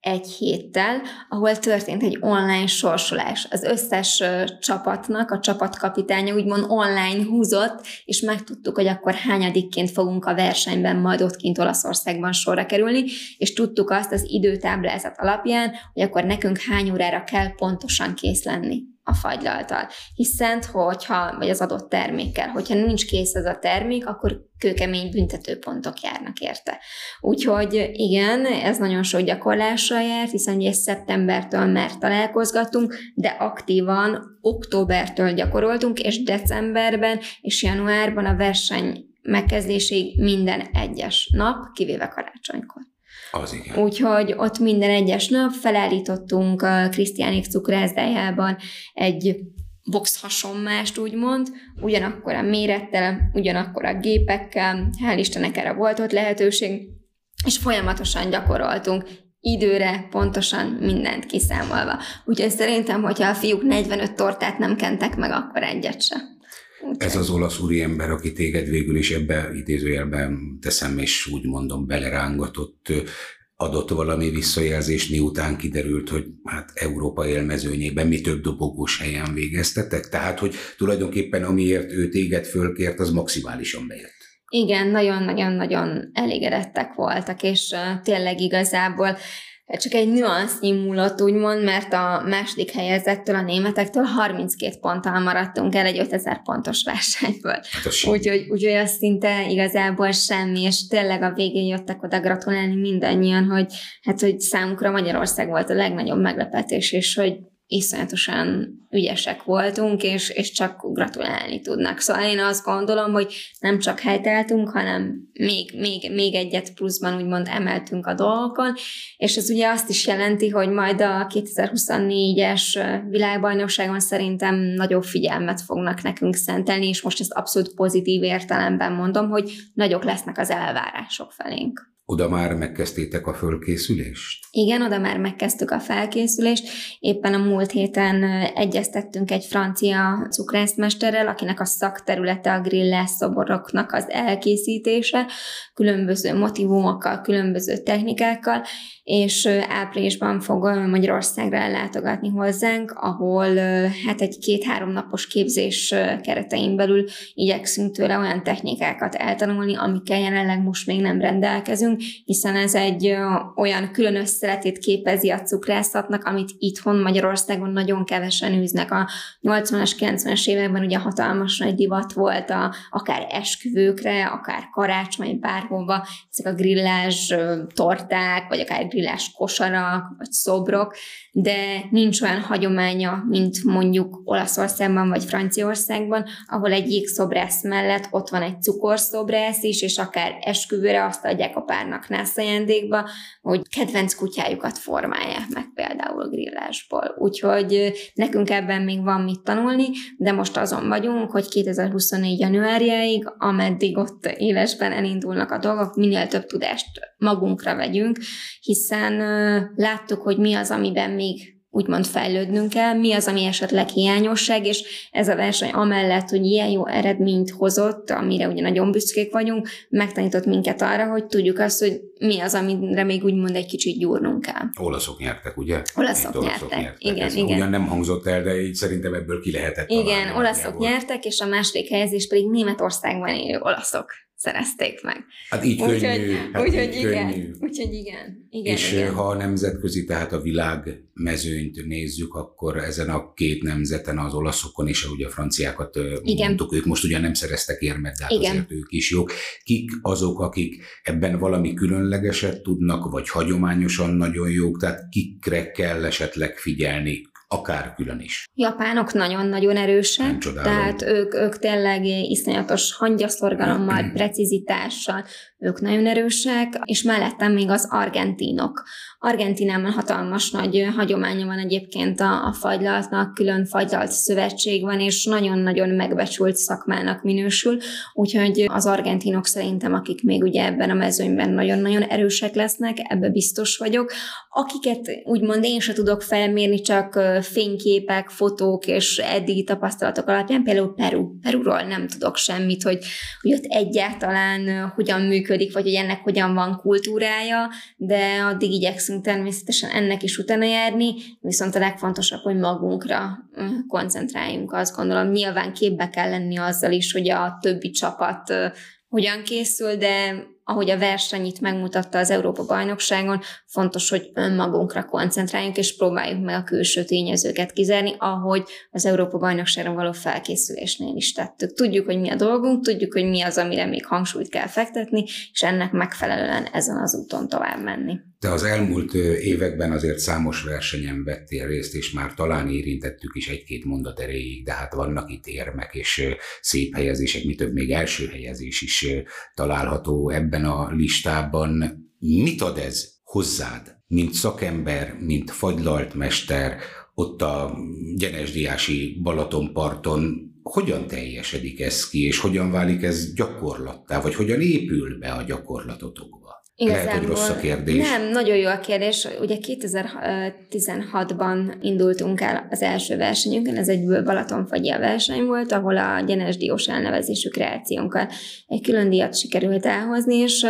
egy héttel, ahol történt egy online sorsolás. Az összes csapatnak a csapatkapitánya úgymond online húzott, és megtudtuk, hogy akkor hányadikként fogunk a versenyben majd ott kint Olaszországban sorra kerülni, és tudtuk azt az időtáblázat alapján, hogy akkor nekünk hány órára kell pontosan kész lenni. A fagylaltal. Hiszen, hogyha, vagy az adott termékkel, hogyha nincs kész ez a termék, akkor kőkemény büntetőpontok járnak érte. Úgyhogy igen, ez nagyon sok gyakorlással járt, hiszen ugye szeptembertől már találkozgatunk, de aktívan októbertől gyakoroltunk, és decemberben és januárban a verseny megkezdésig minden egyes nap, kivéve karácsonykor. Az igen. Úgyhogy ott minden egyes nap felállítottunk a Krisztiánik cukrászdájában egy box hasonmást, úgymond, ugyanakkor a mérettel, ugyanakkor a gépekkel, hál' Istennek erre volt ott lehetőség, és folyamatosan gyakoroltunk, időre, pontosan mindent kiszámolva. Úgyhogy szerintem, hogyha a fiúk 45 tortát nem kentek meg, akkor egyet se. Úgyhogy. Ez az olasz úriember, aki téged végül is ebbe idézőjelben teszem, és úgy mondom, belerángatott, adott valami visszajelzést, miután kiderült, hogy hát Európa élmezőnyében mi több dobogós helyen végeztetek? Tehát, hogy tulajdonképpen amiért ő téged fölkért, az maximálisan bejött. Igen, nagyon-nagyon-nagyon elégedettek voltak, és tényleg igazából csak egy nüansznyi múlott, úgymond, mert a második helyezettől, a németektől 32 ponttal maradtunk el egy 5000 pontos versenyből. Hát úgyhogy, úgyhogy az szinte igazából semmi, és tényleg a végén jöttek oda gratulálni mindannyian, hogy hát, hogy számukra Magyarország volt a legnagyobb meglepetés, és hogy iszonyatosan ügyesek voltunk, és, és csak gratulálni tudnak. Szóval én azt gondolom, hogy nem csak helyteltünk, hanem még, még, még egyet pluszban úgymond emeltünk a dolgokon, és ez ugye azt is jelenti, hogy majd a 2024-es világbajnokságon szerintem nagyobb figyelmet fognak nekünk szentelni, és most ezt abszolút pozitív értelemben mondom, hogy nagyok lesznek az elvárások felénk. Oda már megkezdtétek a fölkészülést? Igen, oda már megkezdtük a felkészülést. Éppen a múlt héten egyeztettünk egy francia cukrászmesterrel, akinek a szakterülete a grillás szoboroknak az elkészítése, különböző motivumokkal, különböző technikákkal, és áprilisban fog Magyarországra ellátogatni hozzánk, ahol hát egy két-három napos képzés keretein belül igyekszünk tőle olyan technikákat eltanulni, amikkel jelenleg most még nem rendelkezünk, hiszen ez egy olyan külön összeletét képezi a cukrászatnak, amit itthon Magyarországon nagyon kevesen űznek. A 80-as, 90-es években ugye hatalmas nagy divat volt a, akár esküvőkre, akár karácsony, bárhova, ezek a grillás torták, vagy akár grillás kosarak, vagy szobrok, de nincs olyan hagyománya, mint mondjuk Olaszországban vagy Franciaországban, ahol egy jégszobrász mellett ott van egy cukorszobrász is, és akár esküvőre azt adják a párnak nász hogy kedvenc kutyájukat formálják meg például grillásból. Úgyhogy nekünk ebben még van mit tanulni, de most azon vagyunk, hogy 2024. januárjáig, ameddig ott élesben elindulnak a dolgok, minél több tudást magunkra vegyünk, hiszen láttuk, hogy mi az, amiben még úgymond fejlődnünk kell, mi az, ami esetleg hiányosság, és ez a verseny amellett, hogy ilyen jó eredményt hozott, amire ugye nagyon büszkék vagyunk, megtanított minket arra, hogy tudjuk azt, hogy mi az, amire még úgymond egy kicsit gyúrnunk kell. Olaszok nyertek, ugye? Olaszok, olaszok nyertek. nyertek. Igen, ez igen. Ugyan nem hangzott el, de így szerintem ebből ki lehetett Igen, olaszok nyertek, és a második helyezés pedig Németországban élő olaszok szerezték meg. Hát így úgy, könnyű. Hát úgyhogy így igen, könnyű. úgyhogy igen, igen. És igen. ha a nemzetközi, tehát a világ mezőnyt nézzük, akkor ezen a két nemzeten, az olaszokon és ugye a franciákat igen. mondtuk, ők most ugyan nem szereztek érmet, de hát igen. azért ők is jók. Kik azok, akik ebben valami különlegeset tudnak, vagy hagyományosan nagyon jók, tehát kikre kell esetleg figyelni, akár külön is. Japánok nagyon-nagyon erősek, tehát ők, ők tényleg iszonyatos hangyaszorgalommal, precizitással, ők nagyon erősek, és mellettem még az argentinok. Argentinában hatalmas nagy hagyománya van egyébként a, a fagylaltnak, külön fagylalt szövetség van, és nagyon-nagyon megbecsült szakmának minősül, úgyhogy az argentinok szerintem, akik még ugye ebben a mezőnyben nagyon-nagyon erősek lesznek, ebbe biztos vagyok. Akiket úgymond én se tudok felmérni, csak fényképek, fotók és eddigi tapasztalatok alapján, például Peru. Peruról nem tudok semmit, hogy, hogy ott egyáltalán hogyan működik, vagy hogy ennek hogyan van kultúrája, de addig igyekszünk természetesen ennek is utána járni, viszont a legfontosabb, hogy magunkra koncentráljunk, azt gondolom. Nyilván képbe kell lenni azzal is, hogy a többi csapat hogyan készül, de ahogy a verseny itt megmutatta az Európa bajnokságon, fontos, hogy önmagunkra koncentráljunk, és próbáljuk meg a külső tényezőket kizárni, ahogy az Európa bajnokságra való felkészülésnél is tettük. Tudjuk, hogy mi a dolgunk, tudjuk, hogy mi az, amire még hangsúlyt kell fektetni, és ennek megfelelően ezen az úton tovább menni. Te az elmúlt években azért számos versenyen vettél részt, és már talán érintettük is egy-két mondat erejéig, de hát vannak itt érmek és szép helyezések, mi több még első helyezés is található ebben a listában. Mit ad ez hozzád, mint szakember, mint fagylalt mester, ott a Gyenesdiási Balatonparton, hogyan teljesedik ez ki, és hogyan válik ez gyakorlattá, vagy hogyan épül be a gyakorlatotokba? Igazából Lehet, hogy rossz a kérdés. Nem, nagyon jó a kérdés. Ugye 2016-ban indultunk el az első versenyünkön, ez egy Balatonfagyi a verseny volt, ahol a Gyenes Diós elnevezésű kreációnkkal egy külön díjat sikerült elhozni, és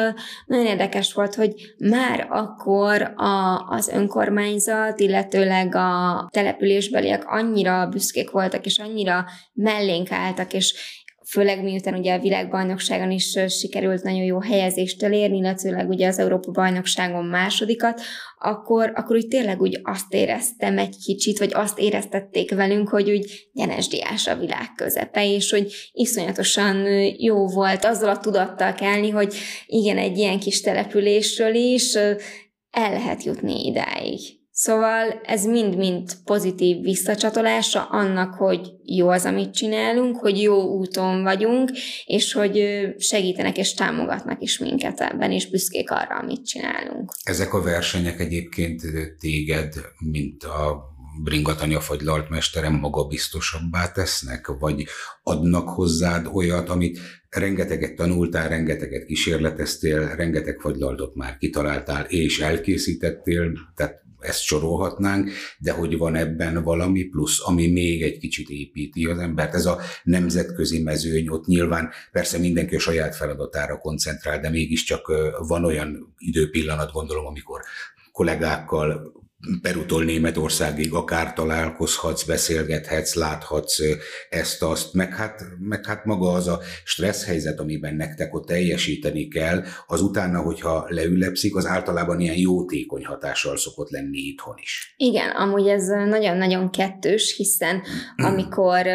nagyon érdekes volt, hogy már akkor a, az önkormányzat, illetőleg a településbeliek annyira büszkék voltak, és annyira mellénk álltak, és főleg miután ugye a világbajnokságon is sikerült nagyon jó helyezést elérni, illetőleg ugye az Európa bajnokságon másodikat, akkor, akkor úgy tényleg úgy azt éreztem egy kicsit, vagy azt éreztették velünk, hogy úgy Gyenesdiás a világ közepe, és hogy iszonyatosan jó volt azzal a tudattal kelni, hogy igen, egy ilyen kis településről is el lehet jutni idáig. Szóval ez mind-mind pozitív visszacsatolása annak, hogy jó az, amit csinálunk, hogy jó úton vagyunk, és hogy segítenek és támogatnak is minket ebben, és büszkék arra, amit csinálunk. Ezek a versenyek egyébként téged, mint a bringatanya fagylalt mesterem magabiztosabbá tesznek, vagy adnak hozzád olyat, amit rengeteget tanultál, rengeteget kísérleteztél, rengeteg fagylaltot már kitaláltál és elkészítettél, tehát ezt sorolhatnánk, de hogy van ebben valami plusz, ami még egy kicsit építi az embert. Ez a nemzetközi mezőny, ott nyilván persze mindenki a saját feladatára koncentrál, de mégiscsak van olyan időpillanat, gondolom, amikor kollégákkal Perutól Németországig akár találkozhatsz, beszélgethetsz, láthatsz ezt-azt, meg hát, meg hát maga az a stressz helyzet, amiben nektek ott teljesíteni kell, az utána, hogyha leülepszik, az általában ilyen jótékony hatással szokott lenni itthon is. Igen, amúgy ez nagyon-nagyon kettős, hiszen amikor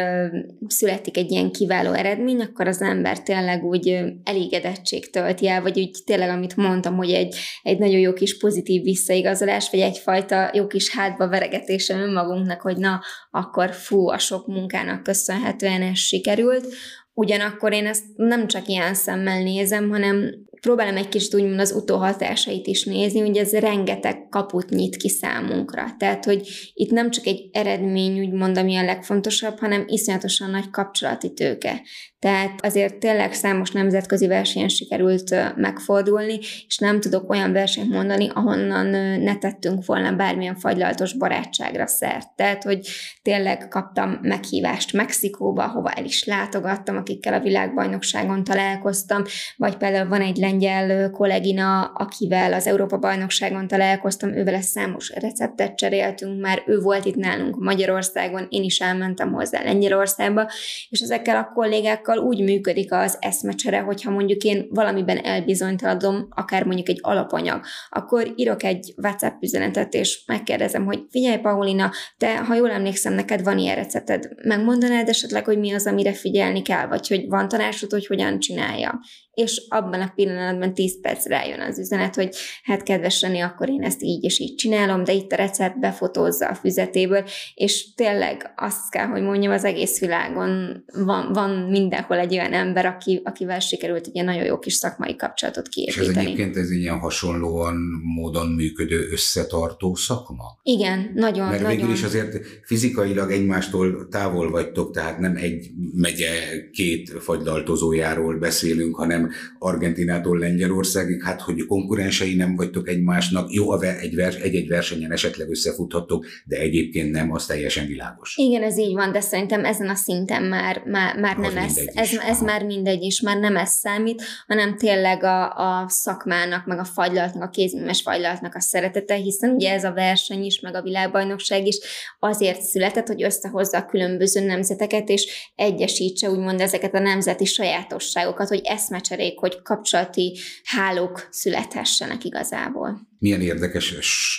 születik egy ilyen kiváló eredmény, akkor az ember tényleg úgy elégedettség tölti el, vagy úgy tényleg, amit mondtam, hogy egy, egy nagyon jó kis pozitív visszaigazolás, vagy egyfajta jó kis hátba veregetése önmagunknak, hogy na, akkor fú, a sok munkának köszönhetően ez sikerült. Ugyanakkor én ezt nem csak ilyen szemmel nézem, hanem próbálom egy kicsit úgymond az utóhatásait is nézni, hogy ez rengeteg kaput nyit ki számunkra. Tehát, hogy itt nem csak egy eredmény, úgymond, ami a legfontosabb, hanem iszonyatosan nagy kapcsolati tőke. Tehát azért tényleg számos nemzetközi versenyen sikerült megfordulni, és nem tudok olyan versenyt mondani, ahonnan ne tettünk volna bármilyen fagylaltos barátságra szert. Tehát, hogy tényleg kaptam meghívást Mexikóba, hova el is látogattam, akikkel a világbajnokságon találkoztam, vagy például van egy lengyel kollégina, akivel az Európa-bajnokságon találkoztam, ővel számos receptet cseréltünk, már ő volt itt nálunk Magyarországon, én is elmentem hozzá Lengyelországba, és ezekkel a kollégákkal úgy működik az eszmecsere, hogyha mondjuk én valamiben elbizonytalanodom, akár mondjuk egy alapanyag, akkor írok egy WhatsApp üzenetet, és megkérdezem, hogy figyelj, Paulina, te, ha jól emlékszem, neked van ilyen recepted, megmondanád esetleg, hogy mi az, amire figyelni kell, vagy hogy van tanácsod, hogy hogyan csinálja és abban a pillanatban 10 percre jön az üzenet, hogy hát kedves Reni, akkor én ezt így és így csinálom, de itt a recept befotózza a füzetéből, és tényleg azt kell, hogy mondjam, az egész világon van, van mindenhol egy olyan ember, aki, akivel sikerült egy ilyen nagyon jó kis szakmai kapcsolatot kiépíteni. És ez egyébként ez ilyen hasonlóan módon működő összetartó szakma? Igen, nagyon. Mert nagyon. végül is azért fizikailag egymástól távol vagytok, tehát nem egy megye két fagylaltozójáról beszélünk, hanem hanem Argentinától Lengyelországig, hát hogy konkurensei nem vagytok egymásnak, jó, egy vers, egy-egy versenyen esetleg összefuthatok, de egyébként nem, az teljesen világos. Igen, ez így van, de szerintem ezen a szinten már, már, már nem ez, ez, ez már mindegy is, már nem ez számít, hanem tényleg a, a szakmának, meg a fagylaltnak, a kézműves fagylaltnak a szeretete, hiszen ugye ez a verseny is, meg a világbajnokság is azért született, hogy összehozza a különböző nemzeteket, és egyesítse úgymond ezeket a nemzeti sajátosságokat, hogy eszmecs eszmecserék, hogy kapcsolati hálók születhessenek igazából. Milyen érdekes,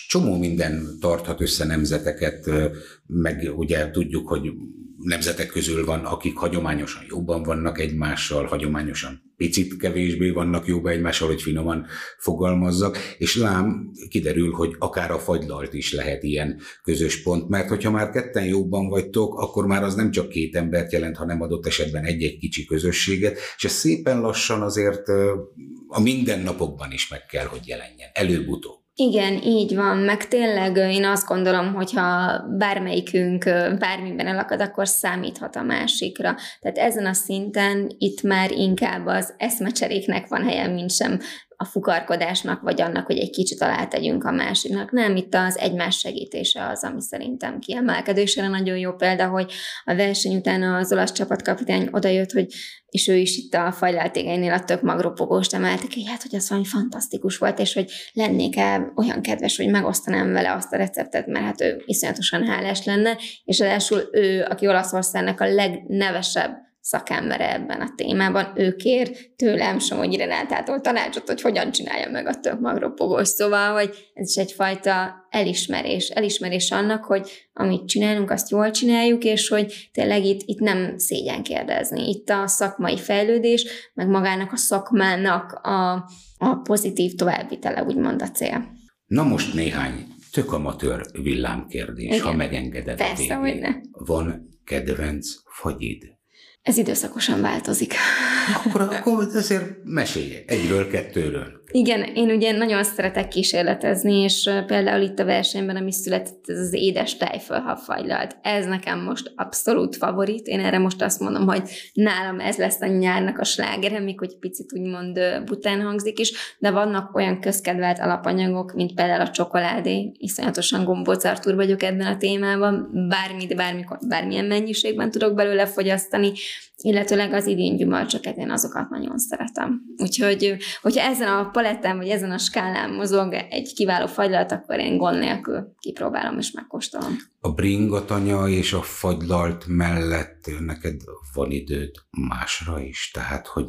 csomó minden tarthat össze nemzeteket, meg ugye tudjuk, hogy nemzetek közül van, akik hagyományosan jobban vannak egymással, hagyományosan picit kevésbé vannak jobban egymással, hogy finoman fogalmazzak, és lám kiderül, hogy akár a fagylalt is lehet ilyen közös pont, mert hogyha már ketten jobban vagytok, akkor már az nem csak két embert jelent, hanem adott esetben egy-egy kicsi közösséget, és ez szépen lassan azért a mindennapokban is meg kell, hogy jelenjen, előbb-utóbb. Igen, így van, meg tényleg én azt gondolom, hogyha bármelyikünk bármiben elakad, akkor számíthat a másikra. Tehát ezen a szinten itt már inkább az eszmecseréknek van helye, mint sem a fukarkodásnak, vagy annak, hogy egy kicsit alá tegyünk a másiknak. Nem, itt az egymás segítése az, ami szerintem kiemelkedő, és nagyon jó példa, hogy a verseny után az olasz csapatkapitány odajött, hogy és ő is itt a fajláltégeinél a tök magropogóst emeltek, hogy hát, hogy az valami fantasztikus volt, és hogy lennék-e olyan kedves, hogy megosztanám vele azt a receptet, mert hát ő iszonyatosan hálás lenne, és ráadásul ő, aki Olaszországnak a legnevesebb szakembere ebben a témában, ő kér tőlem Somogyi Renátától tanácsot, hogy hogyan csinálja meg a tök magropogós. Szóval, hogy ez is egyfajta elismerés, elismerés annak, hogy amit csinálunk, azt jól csináljuk, és hogy tényleg itt, itt nem szégyen kérdezni. Itt a szakmai fejlődés, meg magának a szakmának a, a pozitív továbbvitele, úgymond a cél. Na most néhány tök amatőr villámkérdés, Igen. ha megengeded Persze, hogy ne. Van kedvenc fagyid? Ez időszakosan változik. Akkor, akkor azért mesélj egyről, kettőről. Igen, én ugye nagyon szeretek kísérletezni, és például itt a versenyben, ami született, ez az édes tejfölhavfagylalt. Ez nekem most abszolút favorit. Én erre most azt mondom, hogy nálam ez lesz a nyárnak a slágere, még hogy picit úgymond bután hangzik is, de vannak olyan közkedvelt alapanyagok, mint például a csokoládé. Iszonyatosan gombócartúr vagyok ebben a témában. Bármit, bármikor, bármilyen mennyiségben tudok belőle fogyasztani, illetőleg az idén gyümölcsöket, én azokat nagyon szeretem. Úgyhogy, hogyha ezen a palettán, vagy ezen a skálán mozog egy kiváló fagylalt, akkor én gond nélkül kipróbálom és megkóstolom. A bringatanya és a fagylalt mellett neked van időd másra is, tehát hogy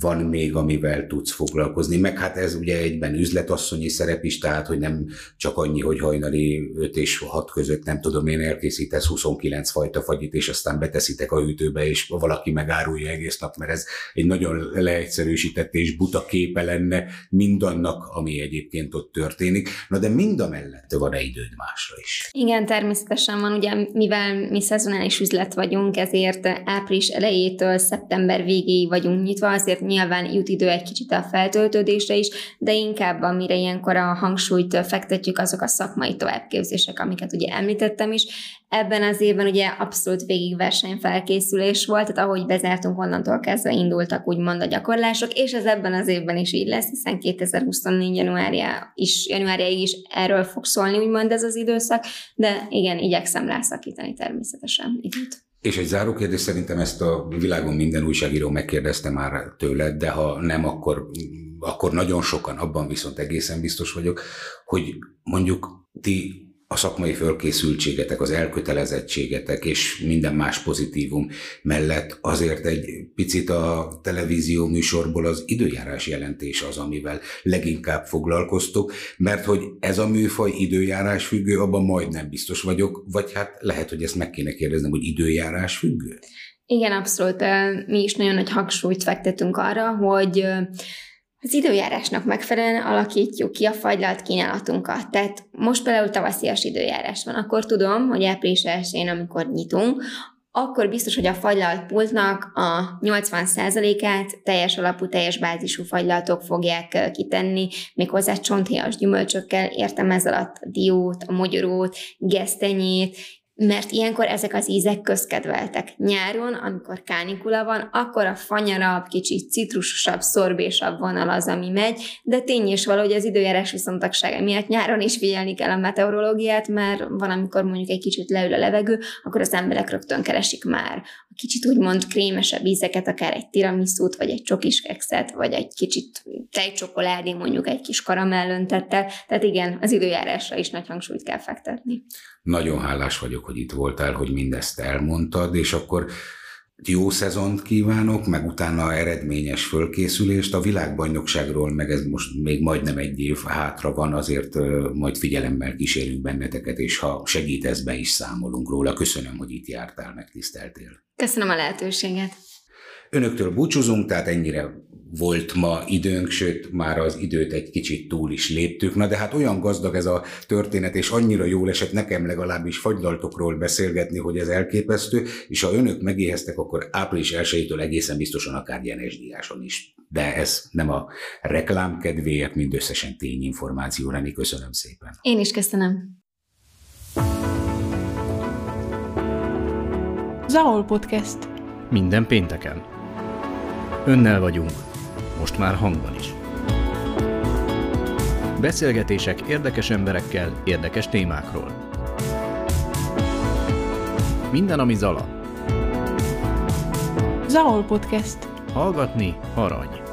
van még, amivel tudsz foglalkozni, meg hát ez ugye egyben üzletasszonyi szerep is, tehát hogy nem csak annyi, hogy hajnali 5 és 6 között nem tudom én elkészítesz 29 fajta fagyit, és aztán beteszitek a hűtőbe, és valaki megárulja egész nap, mert ez egy nagyon leegyszerűsített és buta képe lenne mindannak, ami egyébként ott történik. Na de mind a mellett van-e időd másra is? Igen, természetesen van, ugye mivel mi szezonális üzlet vagyunk, ezért április elejétől szeptember végéig vagyunk nyitva, azért nyilván jut idő egy kicsit a feltöltődésre is, de inkább amire ilyenkor a hangsúlyt fektetjük, azok a szakmai továbbképzések, amiket ugye említettem is. Ebben az évben ugye abszolút végig versenyfelkészülés volt, tehát ahogy bezártunk, onnantól kezdve indultak úgymond a gyakorlások, és ez ebben az évben is így lesz, hiszen 2024. januárja is, januárjáig is erről fog szólni úgymond ez az időszak, de igen, igyekszem rászakítani természetesen időt. És egy záró kérdés, szerintem ezt a világon minden újságíró megkérdezte már tőled, de ha nem, akkor, akkor nagyon sokan, abban viszont egészen biztos vagyok, hogy mondjuk ti a szakmai fölkészültségetek, az elkötelezettségetek és minden más pozitívum mellett azért egy picit a televízió műsorból az időjárás jelentés az, amivel leginkább foglalkoztok, mert hogy ez a műfaj időjárás függő, abban majdnem biztos vagyok, vagy hát lehet, hogy ezt meg kéne kérdeznem, hogy időjárás függő? Igen, abszolút. Mi is nagyon nagy hangsúlyt fektetünk arra, hogy az időjárásnak megfelelően alakítjuk ki a fagylalt kínálatunkat. Tehát most például tavaszias időjárás van, akkor tudom, hogy április 1 amikor nyitunk, akkor biztos, hogy a fagylalt pultnak a 80%-át teljes alapú, teljes bázisú fagylaltok fogják kitenni, méghozzá csonthéjas gyümölcsökkel, értem ez alatt a diót, a mogyorót, gesztenyét, mert ilyenkor ezek az ízek közkedveltek. Nyáron, amikor kánikula van, akkor a fanyarabb, kicsit citrusosabb, szorbésabb vonal az, ami megy, de tény is valahogy az időjárás viszontagsága miatt nyáron is figyelni kell a meteorológiát, mert van, amikor mondjuk egy kicsit leül a levegő, akkor az emberek rögtön keresik már a kicsit úgymond krémesebb ízeket, akár egy tiramisút, vagy egy csokiskexet, vagy egy kicsit tejcsokoládé, mondjuk egy kis karamellöntettel. Tehát igen, az időjárásra is nagy hangsúlyt kell fektetni. Nagyon hálás vagyok, hogy itt voltál, hogy mindezt elmondtad, és akkor jó szezont kívánok, meg utána eredményes fölkészülést. A világbajnokságról, meg ez most még majdnem egy év hátra van, azért majd figyelemmel kísérünk benneteket, és ha segítesz, be is számolunk róla. Köszönöm, hogy itt jártál, meg tiszteltél. Köszönöm a lehetőséget. Önöktől búcsúzunk, tehát ennyire volt ma időnk, sőt, már az időt egy kicsit túl is léptük. Na de hát olyan gazdag ez a történet, és annyira jól esett nekem legalábbis fagylaltokról beszélgetni, hogy ez elképesztő, és ha önök megéheztek, akkor április 1 egészen biztosan akár Jenes Diáson is. De ez nem a reklám kedvéért, mindösszesen tényinformáció lenni. Köszönöm szépen. Én is köszönöm. Zaol Podcast. Minden pénteken. Önnel vagyunk, most már hangban is. Beszélgetések érdekes emberekkel, érdekes témákról. Minden, ami zala. Zaol Podcast. Hallgatni arany.